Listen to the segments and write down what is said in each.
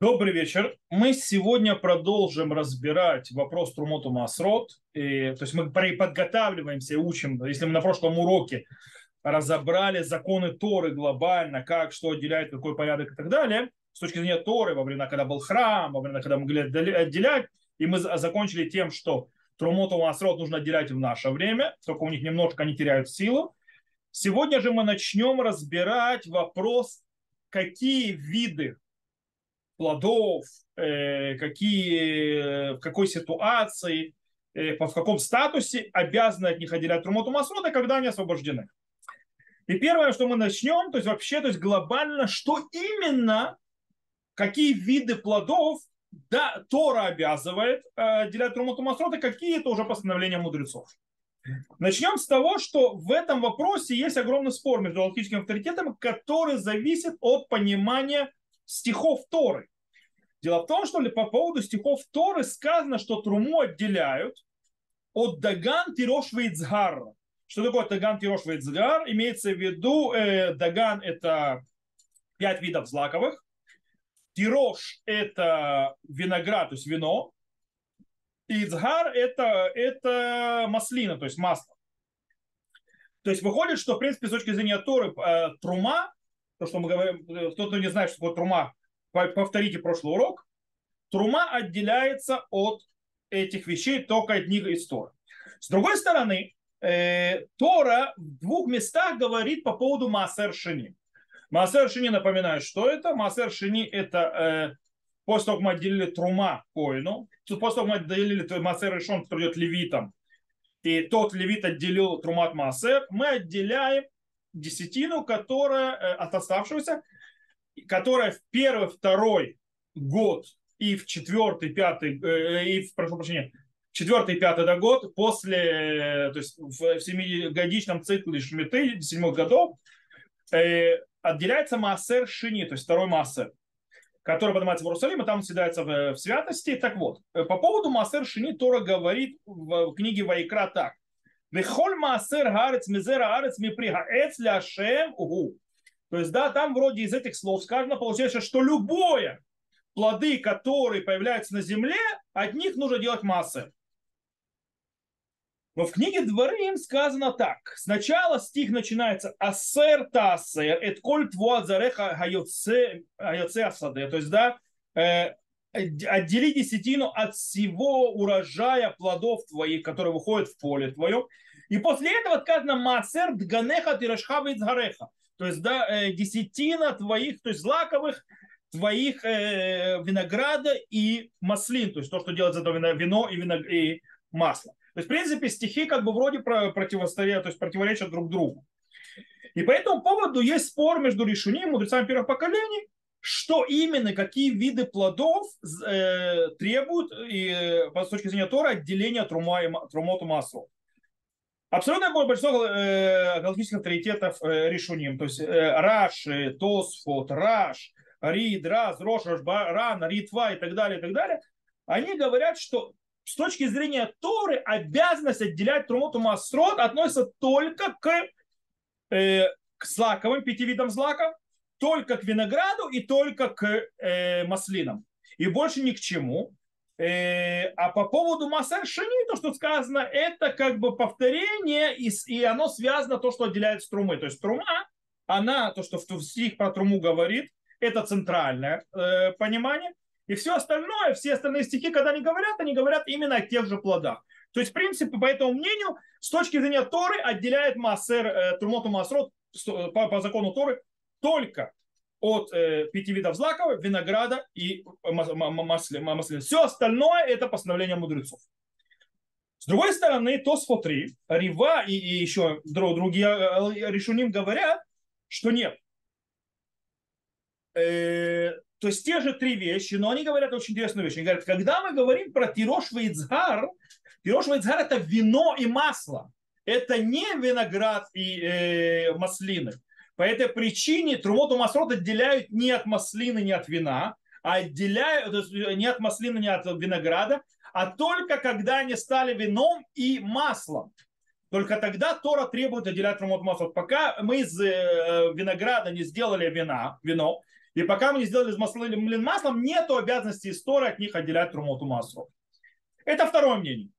Добрый вечер. Мы сегодня продолжим разбирать вопрос Трумоту Масрот. И, то есть мы подготавливаемся и учим. Если мы на прошлом уроке разобрали законы Торы глобально, как, что отделяет, какой порядок и так далее, с точки зрения Торы, во времена, когда был храм, во времена, когда мы могли отделять, и мы закончили тем, что Трумоту Масрот нужно отделять в наше время, только у них немножко они теряют силу. Сегодня же мы начнем разбирать вопрос, какие виды плодов, э, какие, в какой ситуации, э, в каком статусе обязаны от них отделять Трумоту Масрота, когда они освобождены. И первое, что мы начнем, то есть вообще, то есть глобально, что именно, какие виды плодов да, Тора обязывает э, отделять Трумоту Масрота, какие это уже постановления мудрецов. Начнем с того, что в этом вопросе есть огромный спор между галактическим авторитетом, который зависит от понимания стихов Торы. Дело в том, что по поводу стихов Торы сказано, что Труму отделяют от Даган Тирош Вейцгар. Что такое Даган Тирош Вейцгар? Имеется в виду, э, Даган это пять видов злаковых. Тирош это виноград, то есть вино. И Ицгар это, это маслина, то есть масло. То есть выходит, что в принципе с точки зрения Торы э, трума то, что мы говорим, э, кто-то не знает, что такое трума, повторите прошлый урок, трума отделяется от этих вещей только от них из Торы. С другой стороны, э, Тора в двух местах говорит по поводу Маасер Шини. Маасер Шини, напоминаю, что это? Маасер Шини это э, после того, как мы отделили Трума Коину, после того, как мы отделили Маасер Решон, который идет левитом, и тот левит отделил Трумат Маасер, мы отделяем десятину, которая э, от оставшегося, которая в первый, второй год и в четвертый, пятый, э, и в, прошу прощения, четвертый, пятый да, год после, э, то есть в семигодичном цикле Шмиты, седьмых годов, отделяется Маасер Шини, то есть второй Маасер, который поднимается в Иерусалим, и там съедается в, в святости. Так вот, по поводу Маасер Шини Тора говорит в книге Вайкра так. Вехоль маасер гарец мизера арец мипри хаэц ляшем угу. То есть, да, там вроде из этих слов сказано, получается, что любое плоды, которые появляются на земле, от них нужно делать массы. Но в книге Дворы им сказано так. Сначала стих начинается «Асер та асер, эт коль твуат зареха хайоце асаде». То есть, да, э, отдели десятину от всего урожая плодов твоих, которые выходят в поле твое. И после этого сказано Масер Дганеха Тирашхава Ицгареха. То есть, да, э, десятина твоих, то есть злаковых, твоих э, винограда и маслин, то есть то, что делает за это вино и, виног... и масло. То есть, в принципе, стихи как бы вроде противостоят, то есть противоречат друг другу. И по этому поводу есть спор между решением мудрецами первых поколений, что именно, какие виды плодов э, требуют, и, э, с точки зрения Тора, отделения трума и, трумоту масло. Абсолютное большинство э, авторитетов э, решуним, то есть э, Раш, Тосфот, Раш, Рид, Раз, Рош, Ран, Ритва и так далее, и так далее, они говорят, что с точки зрения Торы обязанность отделять трумоту масрот относится только к, э, к злаковым, пяти видам злаков, только к винограду и только к э, маслинам. И больше ни к чему. Э, а по поводу Масер Шини, то, что сказано, это как бы повторение, и, и оно связано то, что отделяет струмы. То есть трума, она, то, что в стих про труму говорит, это центральное э, понимание. И все остальное, все остальные стихи, когда они говорят, они говорят именно о тех же плодах. То есть, в принципе, по этому мнению, с точки зрения Торы, отделяет Массер, э, Трумоту Масрот по, по закону Торы только от э, пяти видов злаков, винограда и маслин. Все остальное это постановление мудрецов. С другой стороны, то смотри, Рива и, и еще другие э, решуним говорят, что нет. Э, то есть те же три вещи, но они говорят очень интересную вещь. Они говорят, когда мы говорим про тирош вейцгар, тирош вейцгар это вино и масло. Это не виноград и э, маслины. По этой причине Трумоту Масрот отделяют не от маслины, не от вина, а отделяют э, не от маслины, не от винограда, а только когда они стали вином и маслом. Только тогда Тора требует отделять Трумоту Масрот. Пока мы из э, винограда не сделали вина, вино, И пока мы не сделали из млин маслом, нет обязанности истории от них отделять трумоту масло. Это второе мнение.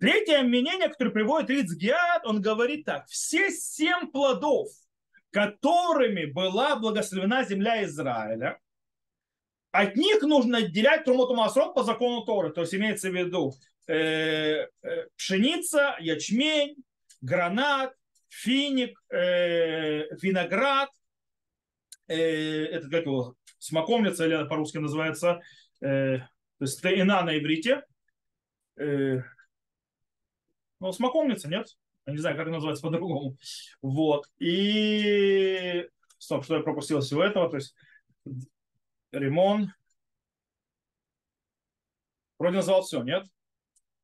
Третье мнение, которое приводит Рицгиад, он говорит так. Все семь плодов, которыми была благословена земля Израиля, от них нужно отделять трумоту масрот по закону Торы. То есть имеется в виду э, э, пшеница, ячмень, гранат, финик, э, виноград, э, это как его, смоковница или по-русски называется, э, то есть тайна на иврите. Э, ну, смоковница, нет? Не знаю, как называется по-другому. Вот. И... Стоп, что я пропустил всего этого? То есть ремон. Вроде назвал все, нет?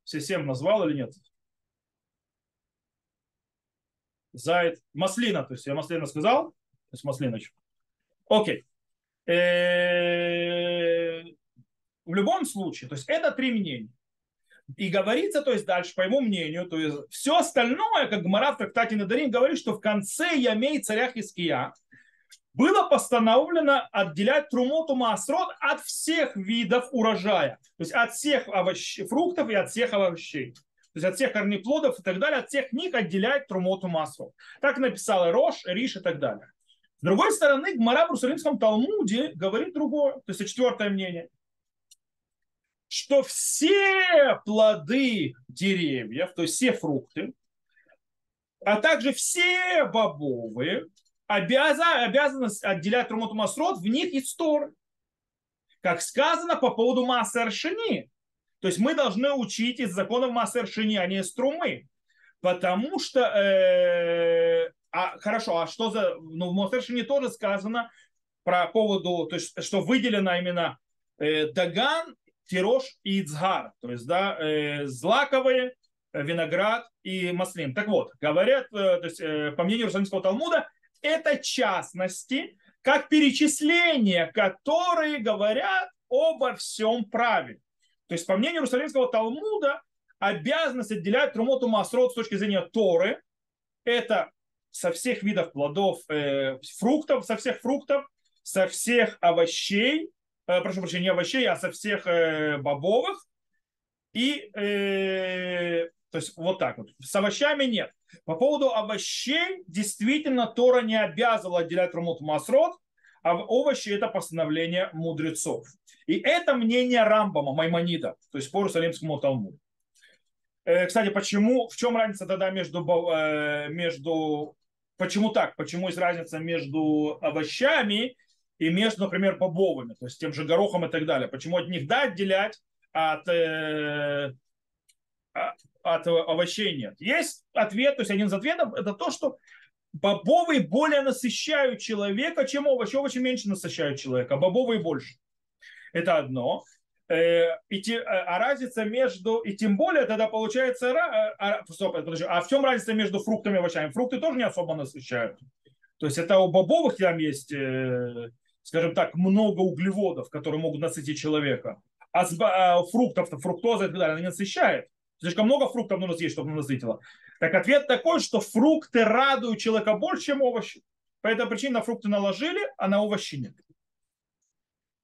Все семь назвал или нет? Зайд. Маслина, то есть я маслина сказал? То есть маслиночку. Окей. Э, в любом случае, то есть это три мнения. И говорится, то есть дальше, по его мнению, то есть все остальное, как Гмара в трактате Надарим говорит, что в конце Ямей царя Хиския было постановлено отделять трумоту маасрот от всех видов урожая. То есть от всех овощ... фруктов и от всех овощей. То есть от всех корнеплодов и так далее, от всех них отделять трумоту маасрот. Так написал Рош, Риш и так далее. С другой стороны, Гмара в Иерусалимском Талмуде говорит другое. То есть четвертое мнение. Что все плоды деревьев, то есть все фрукты, а также все бобовые, обязан, обязанность отделять Трумот Масрот, в них есть Торы. Как сказано по поводу Массер Шини. То есть мы должны учить из законов Массер Шини, а не из Трумы. Потому что, э, а, хорошо, а что за, ну в Массер Шини тоже сказано про поводу, то есть что выделено именно э, Даган, Тирош и Ицгар. То есть, да, э, злаковые, виноград и маслин. Так вот, говорят, э, то есть, э, по мнению Иерусалимского Талмуда, это частности, как перечисления, которые говорят обо всем праве. То есть, по мнению Иерусалимского Талмуда, обязанность отделять Трумоту Масрот с точки зрения Торы, это со всех видов плодов, э, фруктов, со всех фруктов, со всех овощей, э, прошу прощения, не овощей, а со всех э, бобовых. И, э, то есть, вот так вот. С овощами нет. По поводу овощей, действительно, Тора не обязывала отделять Рамут Масрот, а овощи это постановление мудрецов. И это мнение Рамбама, Маймонида, то есть по Иерусалимскому Талмуду. Э, кстати, почему, в чем разница тогда между, э, между, почему так, почему есть разница между овощами и между, например, бобовыми, то есть тем же горохом и так далее. Почему от них да отделять, от, э, а, от овощей нет. Есть ответ, то есть один из ответов, это то, что бобовые более насыщают человека, чем овощи. Овощи меньше насыщают человека, а бобовые больше. Это одно. Э, и те, а, а разница между, и тем более тогда получается, а, а, стоп, подожди, а в чем разница между фруктами и овощами? Фрукты тоже не особо насыщают. То есть это у бобовых там есть, э, скажем так, много углеводов, которые могут насытить человека. А с фруктов, фруктоза и так далее, они насыщают. Слишком много фруктов нужно съесть, чтобы насытило. Так ответ такой, что фрукты радуют человека больше, чем овощи. По этой причине на фрукты наложили, а на овощи нет.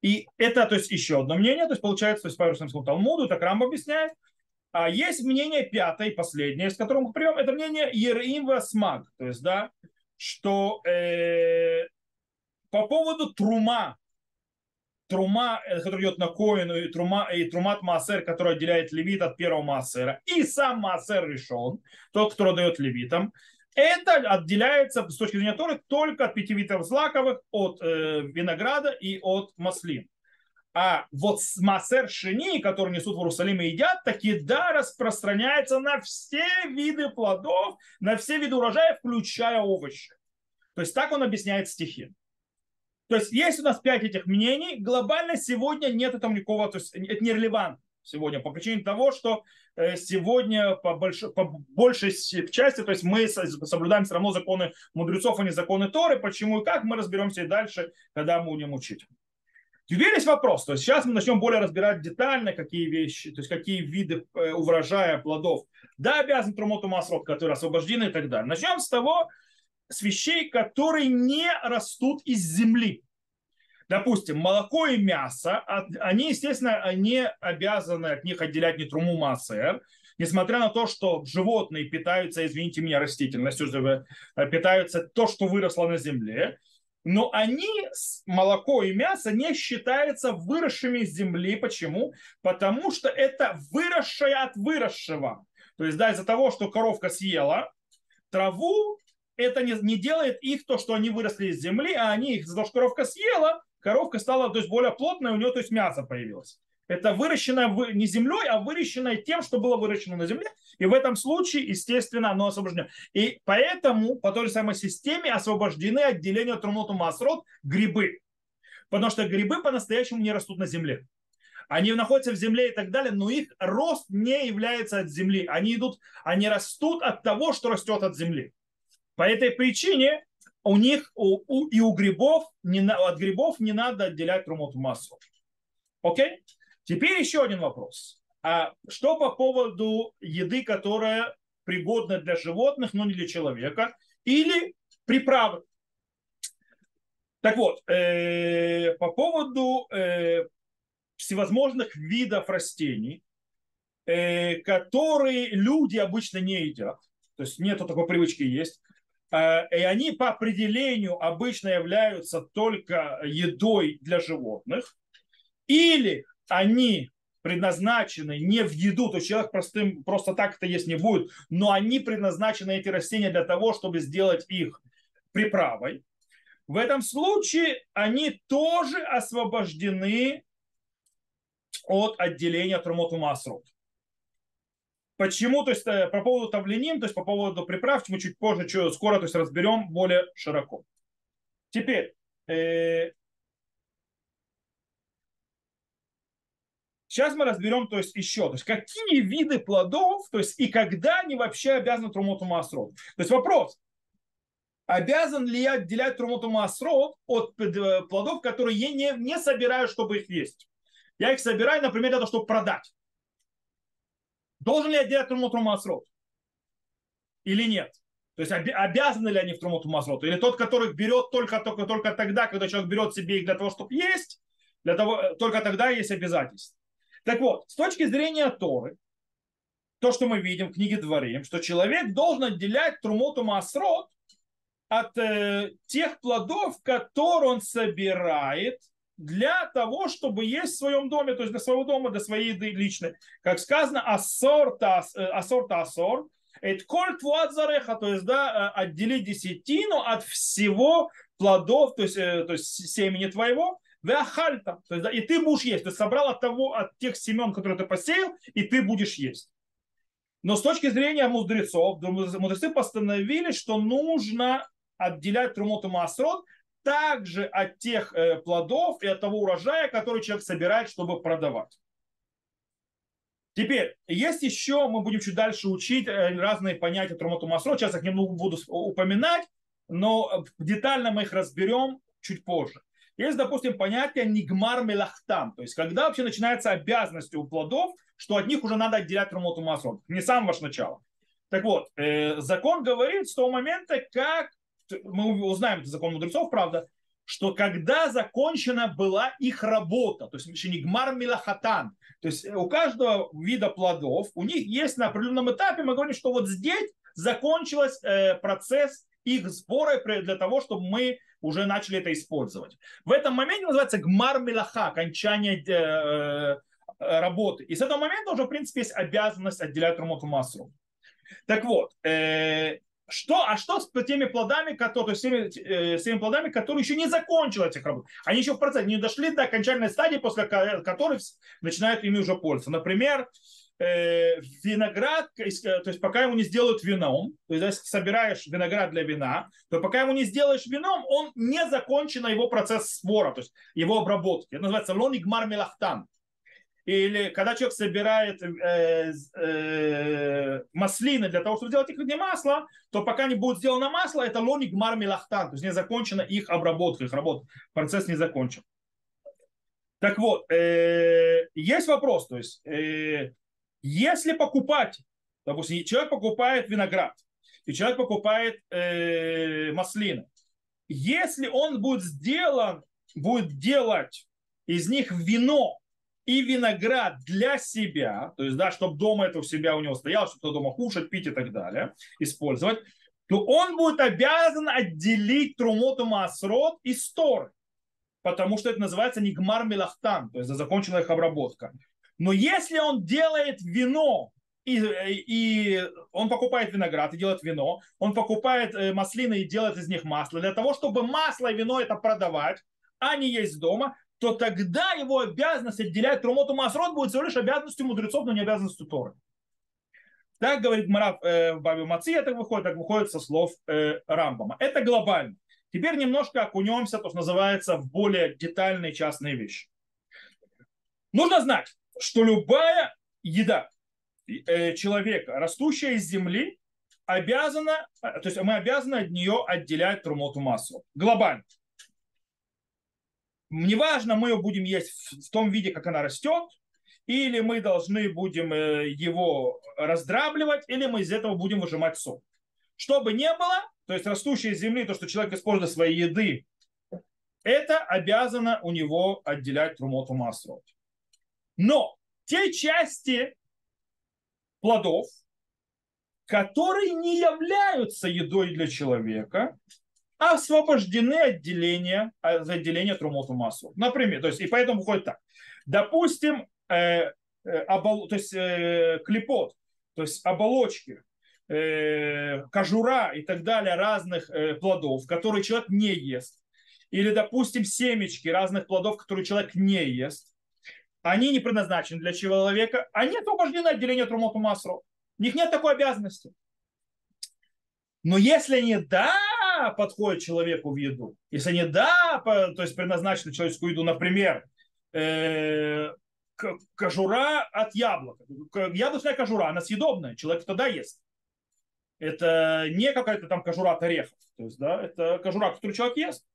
И это, то есть, еще одно мнение, то есть, получается, то есть, по Иерусалимскому Талмуду, так Рамб объясняет. А есть мнение пятое, последнее, с которым мы прием, это мнение Ереим Смаг, то есть, да, что э, по поводу трума, трума, э, который идет на коину, и, трума, и трумат маасер, который отделяет левит от первого маасера, и сам маасер решен, тот, который дает левитам, это отделяется с точки зрения Торы только от пяти видов злаковых, от э, винограда и от маслин. А вот массер шини, который несут в Иерусалиме и едят, таки да, распространяется на все виды плодов, на все виды урожая, включая овощи. То есть так он объясняет стихи. То есть есть у нас пять этих мнений, глобально сегодня нет этого никакого, то есть это нерелевантно сегодня по причине того, что э, сегодня по, больш... по большей части, то есть мы соблюдаем все равно законы мудрецов, а не законы Торы, почему и как, мы разберемся и дальше, когда мы будем учить. Теперь есть вопрос, то есть сейчас мы начнем более разбирать детально, какие вещи, то есть какие виды э, урожая плодов, да, обязан трумоту масрот, которые освобождены и так далее. Начнем с того, с вещей, которые не растут из земли. допустим, молоко и мясо, они, естественно, не обязаны от них отделять ни труму массер, несмотря на то, что животные питаются, извините меня, растительностью, э, питаются то, что выросло на земле, но они, молоко и мясо, не считаются выросшими из земли. Почему? Потому что это выросшее от выросшего. То есть, да, из-за того, что коровка съела траву, это не, не делает их то, что они выросли из земли, а они их, что коровка съела, коровка стала то есть, более плотная, у нее то есть мясо появилось. Это выращенное не землей, а выращенное тем, что было выращено на земле. И в этом случае, естественно, оно освобождено. И поэтому по той же самой системе освобождены отделения Труноту Масрот грибы. Потому что грибы по-настоящему не растут на земле. Они находятся в земле и так далее, но их рост не является от земли. Они идут, они растут от того, что растет от земли. По этой причине у них у, у, и у грибов не, от грибов не надо отделять Трумот массу. Окей? Теперь еще один вопрос. А что по поводу еды, которая пригодна для животных, но не для человека, или приправы? Так вот, э, по поводу э, всевозможных видов растений, э, которые люди обычно не едят, то есть нету такой привычки есть, и они по определению обычно являются только едой для животных, или они предназначены не в еду, то есть человек простым, просто так это есть не будет, но они предназначены, эти растения, для того, чтобы сделать их приправой. В этом случае они тоже освобождены от отделения Трумоту Масрут. Почему? То есть э, по поводу тавленим, то есть по поводу приправ, мы чуть позже, чуть скоро то есть, разберем более широко. Теперь, э, Сейчас мы разберем, то есть еще, то есть какие виды плодов, то есть и когда они вообще обязаны трумоту маасрот. То есть вопрос, обязан ли я отделять трумоту маасрот от э, плодов, которые я не, не собираю, чтобы их есть. Я их собираю, например, для того, чтобы продать. Должен ли я отделять трумоту маасрот? Или нет? То есть обязаны ли они в трумоту маасрот? Или тот, который берет только, только, только тогда, когда человек берет себе их для того, чтобы есть, для того, э, только тогда есть обязательство. Так вот, с точки зрения Торы, то, что мы видим в книге Дворим, что человек должен отделять трумоту масрот от э, тех плодов, которые он собирает для того, чтобы есть в своем доме, то есть для своего дома, для своей еды личной. Как сказано, ассор та ассор, это коль зареха, то есть да, э, отдели десятину от всего плодов, то есть, э, то есть семени твоего, Веахальта. То есть, да, и ты будешь есть. Ты собрал от того, от тех семен, которые ты посеял, и ты будешь есть. Но с точки зрения мудрецов, мудрецы постановили, что нужно отделять трумоту маасрот также от тех э, плодов и от того урожая, который человек собирает, чтобы продавать. Теперь, есть еще, мы будем чуть дальше учить э, разные понятия трумоту маасрот. Сейчас я к ним буду упоминать, но детально мы их разберем чуть позже. Есть, допустим, понятие нигмар мелахтам, то есть когда вообще начинается обязанность у плодов, что от них уже надо отделять румоту масрот, не с самого начала. Так вот, э, закон говорит с того момента, как, мы узнаем это закон мудрецов, правда, что когда закончена была их работа, то есть нигмар милахатан, то есть у каждого вида плодов, у них есть на определенном этапе, мы говорим, что вот здесь закончился э, процесс их сбора для того, чтобы мы уже начали это использовать. В этом моменте называется гмар милаха, окончание э, э, работы. И с этого момента уже, в принципе, есть обязанность отделять румоту массу. Так вот, э, что, а что с теми плодами, которые, с теми, с теми плодами, которые еще не закончили этих работ? Они еще в процессе не дошли до окончательной стадии, после которых начинают ими уже пользоваться. Например, э, виноград, э, то есть пока ему не сделают вином, то есть если собираешь виноград для вина, то пока ему не сделаешь вином, он не закончен его процесс сбора, то есть его обработки. Это называется лонигмар мелахтан. Или когда человек собирает э, э, маслины для того, чтобы сделать их не масло, то пока не будет сделано масло, это лоник мармелахтан, то есть не закончена их обработка, их работа, процесс не закончен. Так вот, э, есть вопрос, то есть э, если покупать, допустим, человек покупает виноград, и человек покупает э, маслины, если он будет сделан будет делать из них вино и виноград для себя, то есть, да, чтобы дома это у себя у него стояло, чтобы дома кушать, пить и так далее, использовать, то он будет обязан отделить трумоту масрот и стор, потому что это называется нигмар мелахтан, то есть закончена их обработка. Но если он делает вино и, и он покупает виноград и делает вино, он покупает э, маслины и делает из них масло, для того, чтобы масло и вино это продавать, а не есть дома, то тогда его обязанность отделять Трумоту Масрот будет всего лишь обязанностью мудрецов, но не обязанностью Торы. Так говорит Марав э, в Маци, это выходит, так выходит со слов э, Рамбама. Это глобально. Теперь немножко окунемся, то, что называется, в более детальные частные вещи. Нужно знать, что любая еда э, человека, растущая из земли, обязана, э, то есть мы обязаны от нее отделять трумоту массу. Глобально неважно, мы ее будем есть в том виде, как она растет, или мы должны будем э, его раздрабливать, или мы из этого будем выжимать сок. Что бы ни было, то есть растущие земли, то, что человек использует своей еды, это обязано у него отделять трумоту масло. Но те части плодов, которые не являются едой для человека, освобождены отделения, от отделения трумоту массу. Например, то есть, и поэтому выходит так. Допустим, э, э, обол, то есть э, клепот, то есть оболочки, э, кожура и так далее разных э, плодов, которые человек не ест, или, допустим, семечки разных плодов, которые человек не ест, они не предназначены для человека, они освобождены от отделения трумоту массу. У них нет такой обязанности. Но если они да, подходит человеку в еду, если они да, то есть предназначены человеческую еду, например, э, кожура от яблока, яблочная кожура, она съедобная, человек тогда ест. Это не какая-то там кожура от орехов, то есть, да, это кожура, которую человек ест.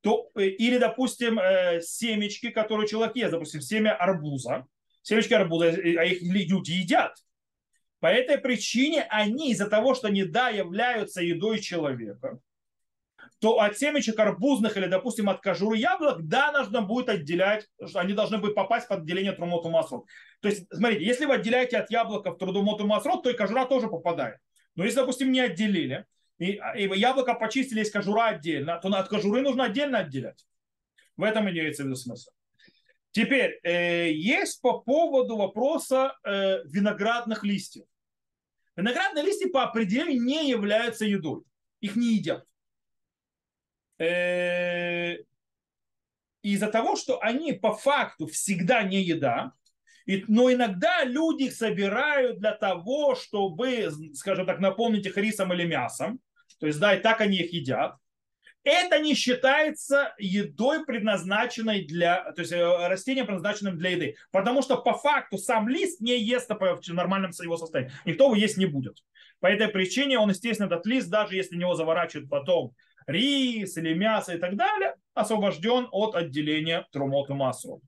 То, э, или, допустим, э, семечки, которые человек ест, допустим, семя арбуза. Семечки арбуза, а их люди едят. По этой причине они из-за того, что они, да, являются едой человека, то от семечек арбузных или, допустим, от кожуры яблок, да, нужно будет отделять, они должны быть попасть под отделение трумоту масрот. То есть, смотрите, если вы отделяете от яблока в трумоту масрот, то и кожура тоже попадает. Но если, допустим, не отделили, и, и яблоко почистили, есть кожура отдельно, то от кожуры нужно отдельно отделять. В этом имеется в виду смысл. Теперь, э, есть по поводу вопроса э, виноградных листьев. Виноградные листья по определению не являются едой. Их не едят. Э, из-за того, что они по факту всегда не еда, но иногда люди их собирают для того, чтобы, скажем так, наполнить их рисом или мясом. То есть, да, и так они их едят. Это не считается едой, предназначенной для, то есть э, растением, предназначенным для еды. Потому что по факту сам лист не ест в нормальном его состоянии. Никто его есть не будет. По этой причине он, естественно, этот лист, даже если него заворачивают потом рис или мясо и так далее, освобожден от отделения трумот и масу.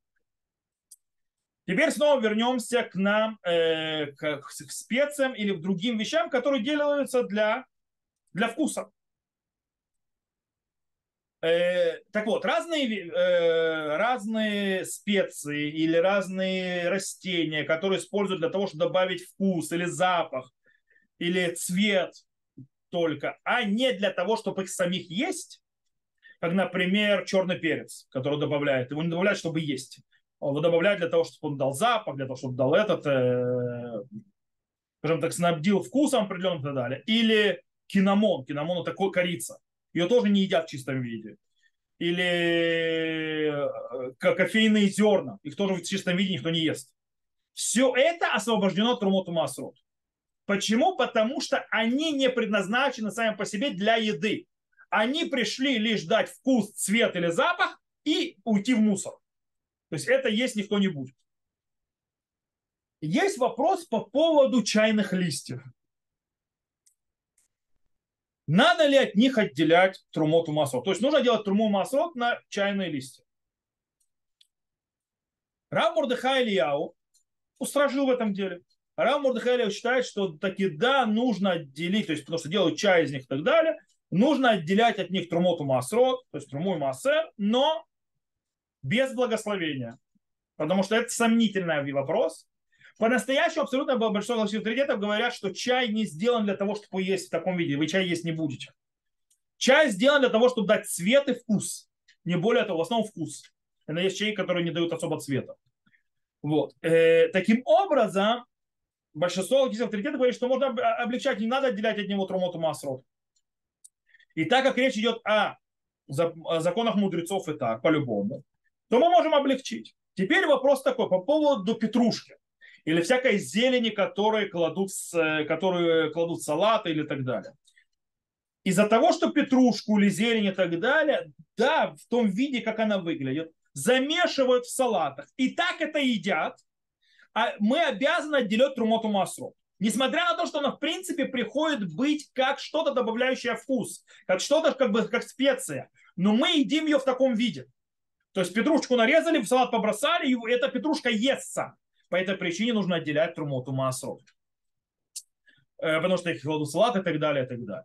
Теперь снова вернемся к нам, э, к, к специям или к другим вещам, которые делаются для, для вкуса. Э, так вот, разные, э, разные специи или разные растения, которые используют для того, чтобы добавить вкус или запах, или цвет, только, а не для того, чтобы их самих есть, как, например, черный перец, который добавляет. Его не добавляют, чтобы есть. Он его добавляет для того, чтобы он дал запах, для того, чтобы дал этот, э, скажем так, снабдил вкусом определенным и так далее. Или кинамон. Кинамон это корица. Ее тоже не едят в чистом виде. Или э, кофейные зерна. Их тоже в чистом виде никто не ест. Все это освобождено от румоту масрот. Почему? Потому что они не предназначены сами по себе для еды. Они пришли лишь дать вкус, цвет или запах и уйти в мусор. То есть это есть никто не будет. Есть вопрос по поводу чайных листьев. Надо ли от них отделять трумоту масот? То есть нужно делать труму масот на чайные листья. Рав Мурдыхай Ильяу устражил в этом деле. Рав Мурдыхайлев считает, что таки да, нужно отделить, то есть потому что делают чай из них и так далее, нужно отделять от них трумоту масрот, то есть труму и массер, но без благословения, потому что это сомнительный вопрос. По-настоящему абсолютно большинство авторитетов говорят, что чай не сделан для того, чтобы есть в таком виде. Вы чай есть не будете. Чай сделан для того, чтобы дать цвет и вкус. Не более того, в основном вкус. Но есть чаи, которые не дают особо цвета. Вот. Э, таким образом, большинство авторитетов говорит, что можно облегчать, не надо отделять от него трумоту масрот. И так как речь идет о законах мудрецов и так, по-любому, то мы можем облегчить. Теперь вопрос такой по поводу петрушки или всякой зелени, которые кладут, которые кладут салаты или так далее. Из-за того, что петрушку или зелень и так далее, да, в том виде, как она выглядит, замешивают в салатах. И так это едят, а мы обязаны отделять трумоту масло. Несмотря на то, что она в принципе приходит быть как что-то добавляющее вкус, как что-то как бы как специя. Но мы едим ее в таком виде. То есть петрушку нарезали, в салат побросали, и эта петрушка естся. По этой причине нужно отделять трумоту масло. Э, потому что их кладут салат и так далее, и так далее.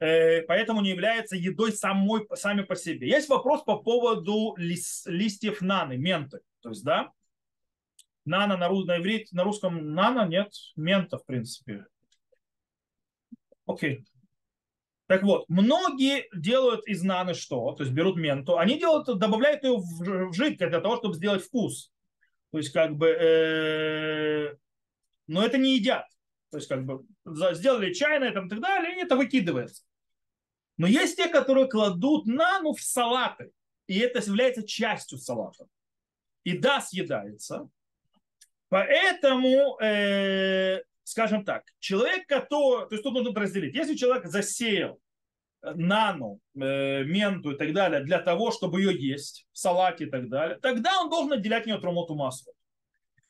Э, поэтому не является едой самой, сами по себе. Есть вопрос по поводу лист, листьев наны, менты. То есть, да, нано на, на, иврит, на русском нано нет, мента, в принципе. Окей. Так вот, многие делают из наны что? То есть берут менту, они делают, добавляют ее в жидкость для того, чтобы сделать вкус. То есть как бы, э, но это не едят. То есть как бы сделали чайное там, и так далее, и это выкидывается. Но есть те, которые кладут нану в салаты. И это является частью салата. И да, съедается. Поэтому, э, скажем так, человек, который... То есть тут нужно разделить. Если человек засеял нану, э, менту и так далее для того, чтобы ее есть в салате и так далее, тогда он должен отделять от нее трумоту масло.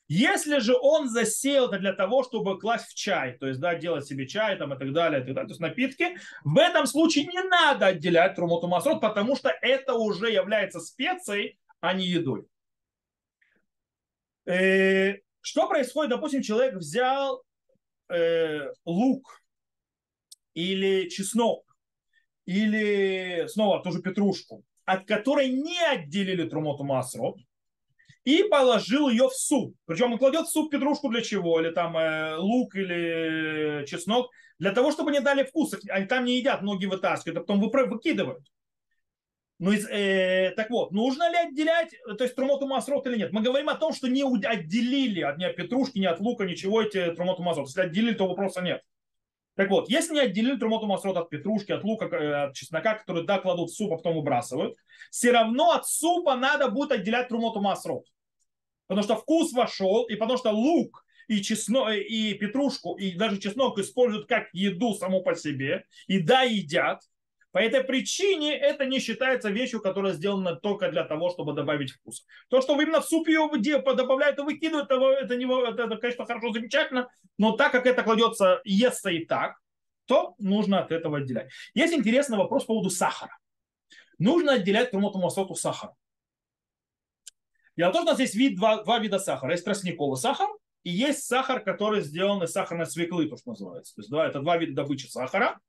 Если же он засеял это для того, чтобы класть в чай, то есть да, делать себе чай там, и так далее, и так далее, то есть напитки, в этом случае не надо отделять трумоту масрот, потому что это уже является специей, а не едой. Э, что происходит, допустим, человек взял э, лук или чеснок, или снова ту же петрушку, от которой не отделили трумоту масрот, и положил ее в суп. Причем он кладет в суп петрушку для чего? Или там э, лук или чеснок. Для того, чтобы не дали вкус. Они там не едят, многие вытаскивают, а потом выкидывают. Ну, э, так вот, нужно ли отделять, то есть трумоту масрот или нет? Мы говорим о том, что не отделили от ни от петрушки, ни от лука, ничего эти трумоту масрот. Если отделили, то вопроса нет. Так вот, если не отделили трумоту масрот от петрушки, от лука, э, от чеснока, которые да, кладут в суп, а потом выбрасывают, все равно от супа надо будет отделять трумоту масрот. Потому что вкус вошел, и потому что лук и, чеснок, и петрушку, и даже чеснок используют как еду само по себе, и да, едят. По этой причине это не считается вещью, которая сделана только для того, чтобы добавить вкус. То, что именно в суп ее добавляют и выкидывают, это, не, это, это, конечно, хорошо, замечательно, но так как это кладется, естся и так, то нужно от этого отделять. Есть интересный вопрос по поводу сахара. Нужно отделять трумоту масоту сахара. Дело в том, что у нас есть вид, два, два вида сахара. Есть тростниковый сахар и есть сахар, который сделан из сахарной свеклы, то, что называется. То есть да, это два вида добычи сахара.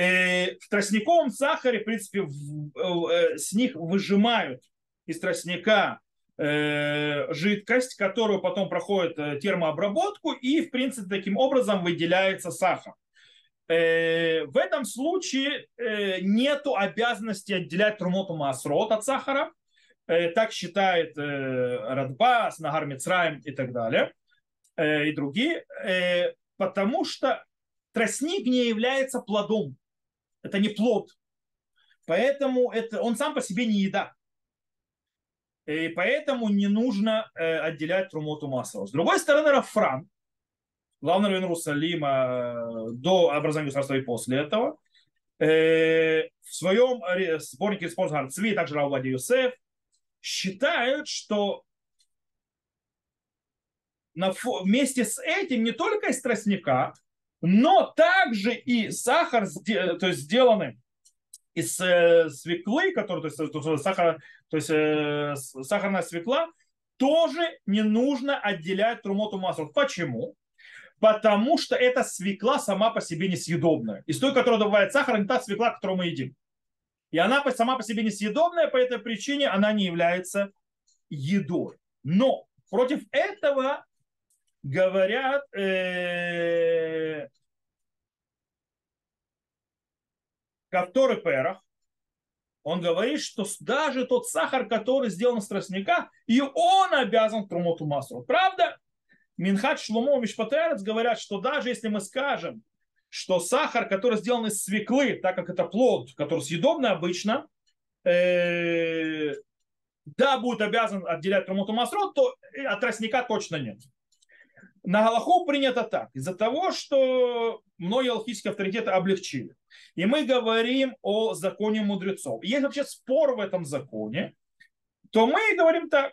Э, в тростниковом сахаре, в принципе, в, э, с них выжимают из тростника э, жидкость, которую потом проходит э, термообработку, и, в принципе, таким образом выделяется сахар. Э, в этом случае э, нет обязанности отделять трумоту масрот от сахара, Э, так считает э, Радбас, Нагар Мицраем и так далее, э, и другие, потому что тростник не является плодом. Это не плод. Поэтому это, он сам по себе не еда. И поэтому не нужно отделять трумоту масло. С другой стороны, Рафран, главный раввин Иерусалима до образования государства и после этого, в своем сборнике «Спорт Гарцви», также Равлади Юсеф, считают, что на, вместе с этим не только из тростника, но также и сахар, то есть сделанный из э, свеклы, который, то есть, есть, сахар, то есть э, сахарная свекла, тоже не нужно отделять трумоту масло. Почему? Потому что эта свекла сама по себе несъедобная. Из той, которая добавляет сахар, не та свекла, которую мы едим. И она сама по себе несъедобная, по этой причине она не является едой. Но против этого говорят э, Кавторы Перах, он говорит, что даже тот сахар, который сделан из тростника, и он обязан трумоту маслу. Правда? Минхат Шломо Мишпатерец говорят, что даже если мы скажем, что сахар, который сделан из свеклы, так как это плод, который съедобный обычно, э, да, будет обязан отделять трумоту масрот, то от тростника точно нет. На Галаху принято так, из-за того, что многие алхимические авторитеты облегчили. И мы говорим о законе мудрецов. Есть вообще спор в этом законе, то мы говорим так,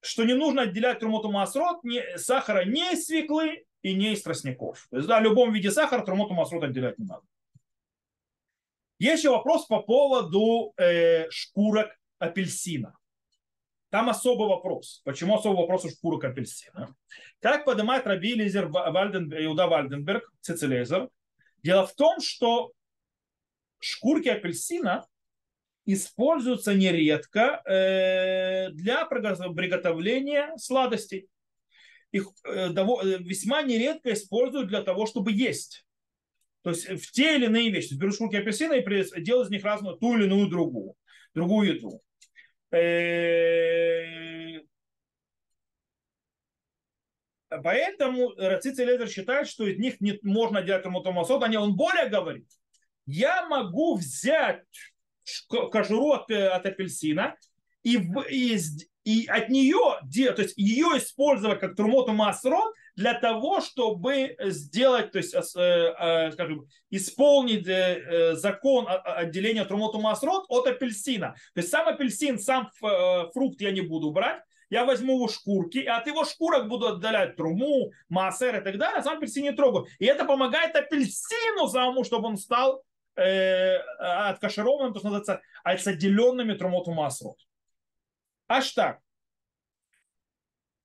что не нужно отделять трумоту масрот, не, сахара не из свеклы и не из тростников. То есть, да, в любом виде сахара трумоту масрот отделять не надо. Есть еще вопрос по поводу э, шкурок апельсина. Там особый вопрос. Почему особый вопрос у шкурок апельсина? Как поднимает Раби Лизер Вальден, Иуда Вальденберг, Цицелезер, дело в том, что шкурки апельсина используются нередко э, для приготовления сладостей. Их э, весьма нередко используют для того, чтобы есть. То есть в те или иные вещи. Беру шкурки апельсина и делаю из них разную, ту или иную другую, другую еду. Э, поэтому Рацици Лезер считает, что из них не можно делать рамутомасот, а он более говорит. Я могу взять кожуру от, от апельсина и, и, и от нее, то есть ее использовать как трумоту масрот для того, чтобы сделать, то есть, э, э, скажем, исполнить э, закон отделения трумоту масрот от апельсина. То есть сам апельсин, сам фрукт я не буду брать, я возьму его шкурки, и от его шкурок буду отдалять труму, массер и так далее, а сам апельсин не трогаю. И это помогает апельсину самому, чтобы он стал э, откашированным, то есть называется, а отделенными трумоту масрот. Аж так.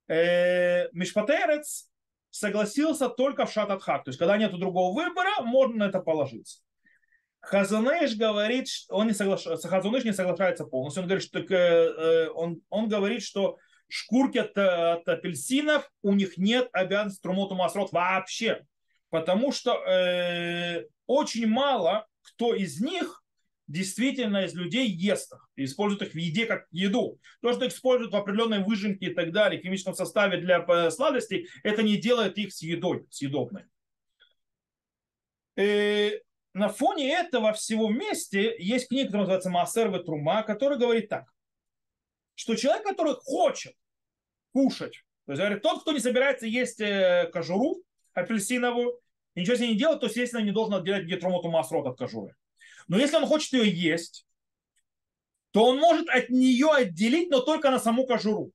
Э, Мишпатерец согласился только в шататхак. То есть, когда нет другого выбора, можно на это положиться. Хазуныш говорит, он не соглашается, Хазуныш не соглашается полностью. Он говорит, что, э, э, он, он говорит, что шкурки от, от апельсинов у них нет обязанности трумоту масрот вообще. Потому что э, очень мало кто из них действительно из людей ест их, и используют их в еде как еду. То, что используют в определенной выжимке и так далее, в химическом составе для э, сладостей, это не делает их с едой, съедобной. И э, на фоне этого всего вместе есть книга, которая называется Маасер Трума, которая говорит так, что человек, который хочет кушать, то есть говорит, тот, кто не собирается есть э, кожуру апельсиновую, ничего с ней не делать, то, естественно, не должен отделять гетромоту масрот от кожуры. Но если он хочет ее есть, то он может от нее отделить, но только на саму кожуру.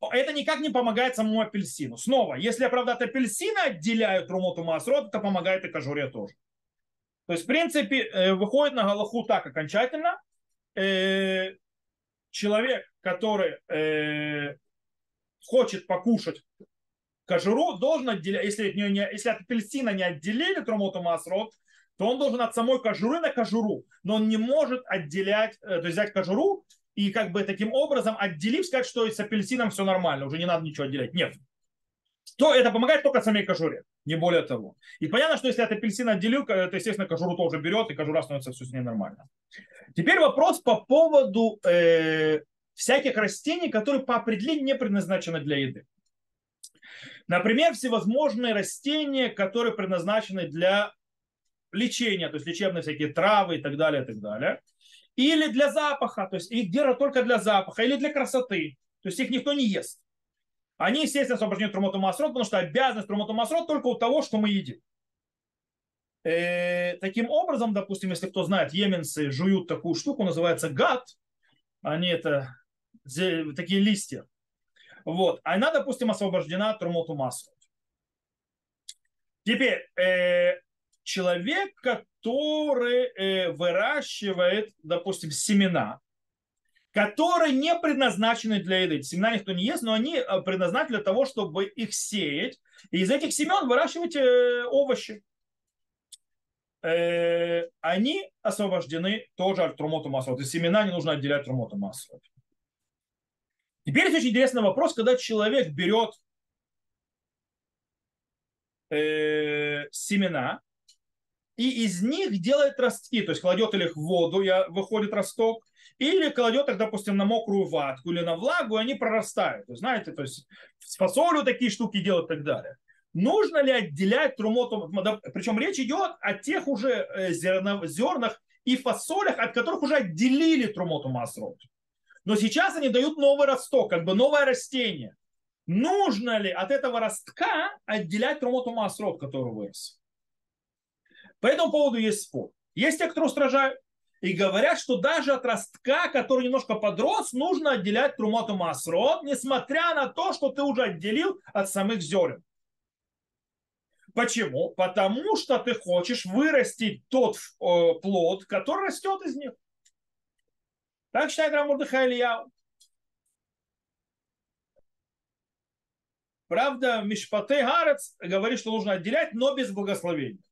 Это никак не помогает самому апельсину. Снова, если я, правда, от апельсина отделяю трумоту масрот, это помогает и кожуре тоже. То есть, в принципе, э, выходит на Галаху так окончательно. Э, человек, который э, хочет покушать кожуру, должен отделять, если, если от апельсина не отделили трумоту масрот, то он должен от самой кожуры на кожуру, но он не может отделять, э, то есть взять кожуру и как бы таким образом отделив, сказать, что с апельсином все нормально, уже не надо ничего отделять. Нет. То это помогает только самой кожуре, не более того. И понятно, что если от апельсина отделил, то, естественно, кожуру тоже берет, и кожура становится все с ней нормально. Теперь вопрос по поводу э, всяких растений, которые по определению не предназначены для еды. Например, всевозможные растения, которые предназначены для лечения, то есть лечебные всякие травы и так далее, и так далее. Или для запаха, то есть их держат только для запаха, или для красоты. То есть их никто не ест. Они, естественно, освобождены трумоту масрот, потому что обязанность трумоту масрот только у того, что мы едим. Э, таким образом, допустим, если кто знает, йеменцы жуют такую штуку, называется гад. Они это такие листья. Вот. Она, допустим, освобождена от трумоту масрот. Теперь, э, человек, который э, выращивает, допустим, семена, которые не предназначены для еды. Семена никто не ест, но они э, предназначены для того, чтобы их сеять. И из этих семен выращивать э, овощи. э, они освобождены тоже от трумоту масрот. И семена не нужно отделять трумоту масрот. Теперь есть очень интересный вопрос, когда человек берет э, семена и из них делает ростки, то есть кладет их в воду, и выходит росток, или кладет их, допустим, на мокрую ватку или на влагу, и они прорастают. Знаете, то есть с фасолью такие штуки делают и так далее. Нужно ли отделять трумоту? Причем речь идет о тех уже э, зернах и фасолях, от которых уже отделили трумоту масрот. Но сейчас они дают новый росток, как бы новое растение. Нужно ли от этого ростка отделять трумоту масрот, который вырос? По этому поводу есть спор. Есть те, кто устражают и говорят, что даже от ростка, который немножко подрос, нужно отделять трумоту масрот, несмотря на то, что ты уже отделил от самых зерен. Почему? Потому что ты хочешь вырастить тот э, плод, который растет из них. Так считает Рамурдыха Ильяу. Правда, Мишпате Гарец говорит, что нужно отделять, но без благословения.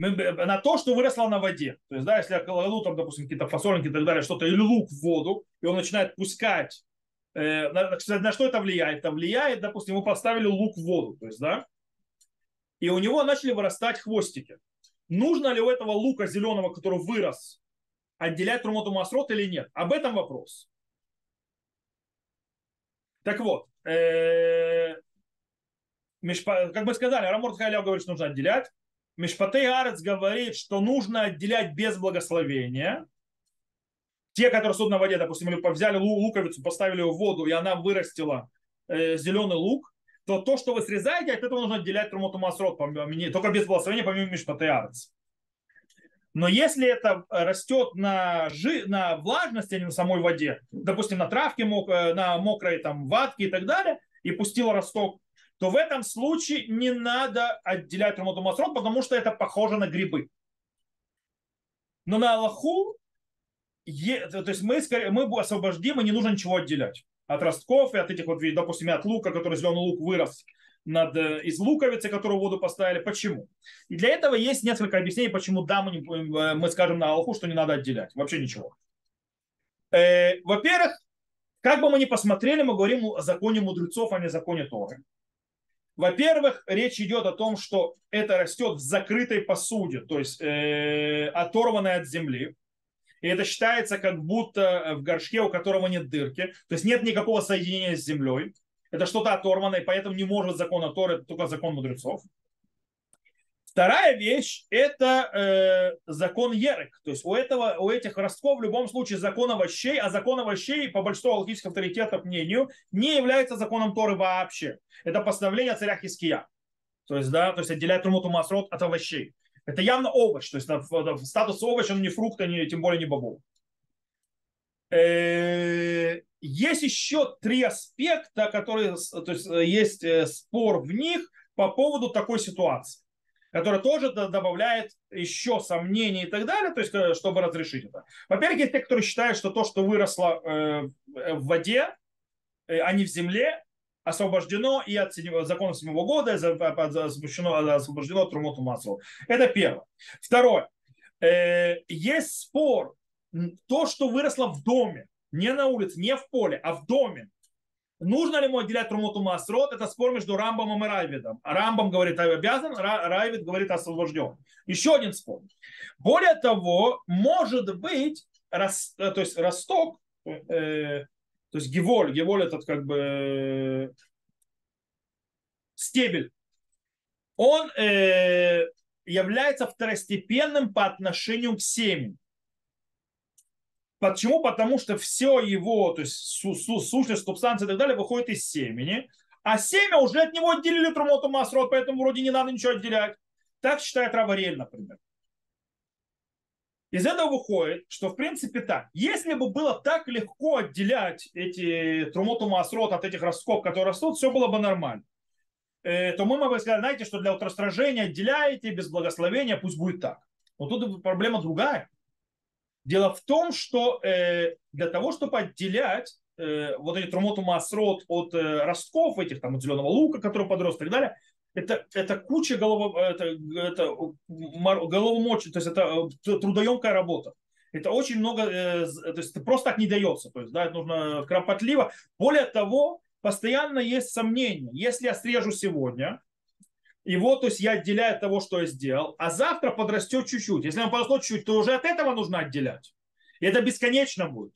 На то, что выросло на воде. То есть, да, если я кладу там, допустим, какие-то фасолинки и так далее, что-то, или лук в воду, и он начинает пускать, э, на, на что это влияет? Это влияет, допустим, мы поставили лук в воду, то есть, да, и у него начали вырастать хвостики. Нужно ли у этого лука зеленого, который вырос, отделять трумоту масрот или нет? Об этом вопрос. Так вот, э, как мы сказали, Раморт Хайляв говорит, что нужно отделять. Мишпатей Арец говорит, что нужно отделять без благословения. Те, которые судят на воде, допустим, взяли луковицу, поставили в воду, и она вырастила э, зеленый лук, то то, что вы срезаете, от этого нужно отделять трумоту масрот, только без благословения, помимо мишпатеарец. Но если это растет на, жи, на влажности, а не на самой воде, допустим, на травке, э, на мокрой там, ватке и так далее, и пустил росток, то в этом случае не надо отделять трумоту масрот, потому что это похоже на грибы. Но на Аллаху, то есть мы, мы освобождим, и не нужно ничего отделять от ростков и от этих вот, допустим, от лука, который зеленый лук вырос над, э, из луковицы, которую воду поставили. Почему? И для этого есть несколько объяснений, почему да, мы, не, э, мы скажем на Аллаху, что не надо отделять. Вообще ничего. Э, во-первых, как бы мы ни посмотрели, мы говорим о законе мудрецов, а не законе Торы. Во-первых, речь идет о том, что это растет в закрытой посуде, то есть э, оторванной от земли. И это считается как будто э, в горшке, у которого нет дырки. То есть нет никакого соединения с землей. Это что-то оторванное, поэтому не может закон Торы, это только закон мудрецов. Вторая вещь – это э, закон Ерек. То есть у, этого, у этих ростков в любом случае закон овощей, а закон овощей, по большинству алхимических авторитетов мнению, не является законом Торы вообще. Это постановление царя Хиския. То есть, да, то есть отделяет Трумуту Масрот от овощей. Это явно овощ, то есть статус овощ, он не фрукт, не, тем более не бобов. Э, есть еще три аспекта, которые, то есть э, есть э, спор в них по поводу такой ситуации, которая тоже добавляет еще сомнений и так далее, то есть чтобы разрешить это. Во-первых, есть те, которые считают, что то, что выросло в воде, а не в земле, освобождено и от закона седьмого года, освобождено, освобождено от Трумоту Масову. Это первое. Второе. Э, есть спор, то, что выросло в доме, не на улице, не в поле, а в доме. Нужно ли ему отделять Трумоту Масрот? Это спор между Рамбомом и Райвидом. Рамбом говорит, обязан, Райвид говорит, освобожден. Еще один спор. Более того, может быть, рас, то есть росток, э, то есть геволь, геволь этот как бы стебель, он э, является второстепенным по отношению к семени. Почему? Потому что все его, то есть су- су- сущность, субстанция и так далее выходит из семени, а семя уже от него отделили трумоту масрот, поэтому вроде не надо ничего отделять. Так считает Раварель, например. Из этого выходит, что в принципе так. Если бы было так легко отделять эти трумоту масрот от этих ростков, которые растут, все было бы нормально. Э, то мы могли сказать, знаете, что для утростражения отделяете без благословения, пусть будет так. Но тут проблема другая. Дело в том, что э, для того, чтобы отделять э, вот эти трумоту масрот от ростков этих, там, от зеленого лука, который подрос и так далее, это, это куча голов, это, это головомочи, то есть это трудоемкая работа. Это очень много, э, то есть это просто так не дается. То есть, да, это нужно кропотливо. Более того, постоянно есть сомнения. Если я срежу сегодня, и вот, то есть я отделяю от того, что я сделал, а завтра подрастет чуть-чуть. Если он подрастет чуть-чуть, то уже от этого нужно отделять. И это бесконечно будет.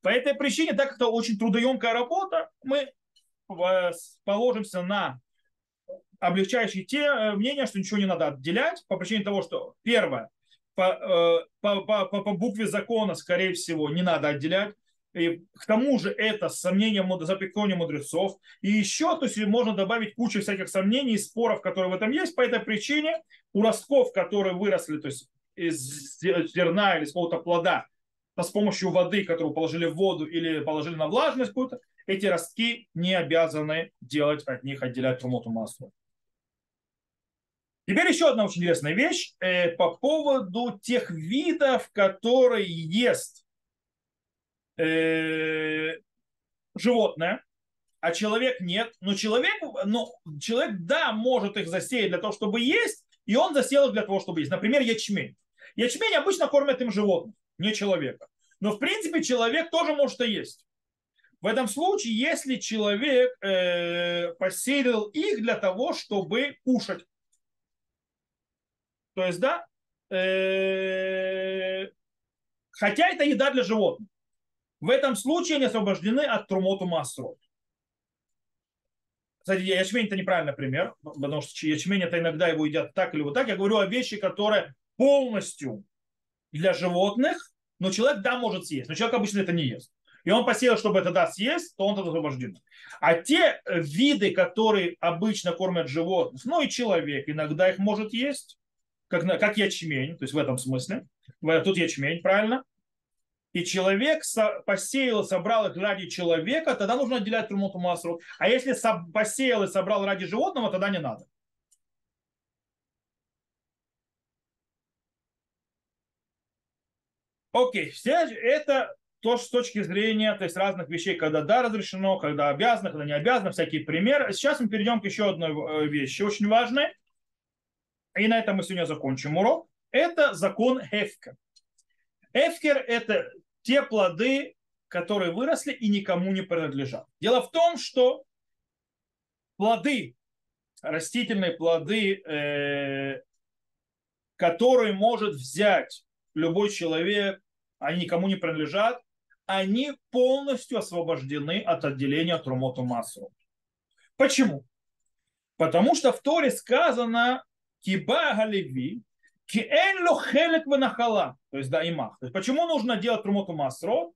По этой причине, так как это очень трудоемкая работа, мы э, положимся на облегчающие те э, мнения, что ничего не надо отделять, по причине того, что первое, по, по, по, по букве закона, скорее всего, не надо отделять. И к тому же это сомнение запекания мудрецов. И еще, то есть можно добавить кучу всяких сомнений и споров, которые в этом есть. По этой причине у ростков, которые выросли то есть из зерна или из какого-то плода, с помощью воды, которую положили в воду или положили на влажность какую-то, эти ростки не обязаны делать от них, отделять трумоту масло. Теперь еще одна очень интересная вещь э, по поводу тех видов, которые ест э, животное, а человек нет. Но человек, но человек, да, может их засеять для того, чтобы есть, и он засел для того, чтобы есть. Например, ячмень. Ячмень обычно кормят им животных, не человека. Но в принципе человек тоже может и есть. В этом случае, если человек э, посеял их для того, чтобы кушать, то есть, да, э, хотя это еда для животных. В этом случае они освобождены от трумоту масрот. Кстати, ячмень это неправильный пример, потому что ячмень это иногда его едят так или вот так. Я говорю о вещи, которые полностью для животных, но человек, да, может съесть, но человек обычно это не ест. И он посеял, чтобы это да съесть, то он тогда освобожден. А те виды, которые обычно кормят животных, ну и человек иногда их может есть, как, как ячмень, то есть в этом смысле. Тут ячмень, правильно? И человек посеял и собрал их ради человека, тогда нужно отделять трумот масру. А если посеял и собрал ради животного, тогда не надо. Окей, все это то, с точки зрения то есть разных вещей, когда да, разрешено, когда обязано, когда не обязано, всякие примеры. Сейчас мы перейдем к еще одной э, вещи, очень важной и на этом мы сегодня закончим урок, это закон Хефкер. Эфкер – это те плоды, которые выросли и никому не принадлежат. Дело в том, что плоды, растительные плоды, э, которые может взять любой человек, они никому не принадлежат, они полностью освобождены от отделения от румоту массу. Почему? Потому что в Торе сказано, киба галеви, киэн ло хелек венахала, то есть да, имах. То есть почему нужно делать трумоту масро?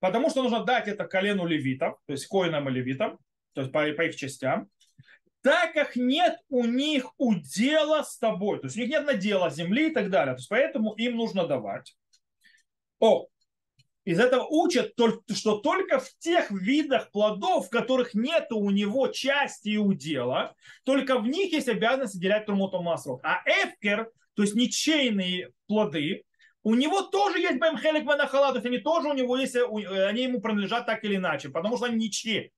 Потому что нужно дать это колену левитам, то есть коинам и левитам, то есть по, по их частям, так как нет у них удела с тобой, то есть у них нет надела земли и так далее, то есть поэтому им нужно давать. О, из этого учат, что только в тех видах плодов, в которых нет у него части и удела, только в них есть обязанность отделять трумоту масрот. А эфкер, то есть ничейные плоды, у него тоже есть бэмхелик ванахала, то есть они тоже у него есть, они ему принадлежат так или иначе, потому что они ничьи.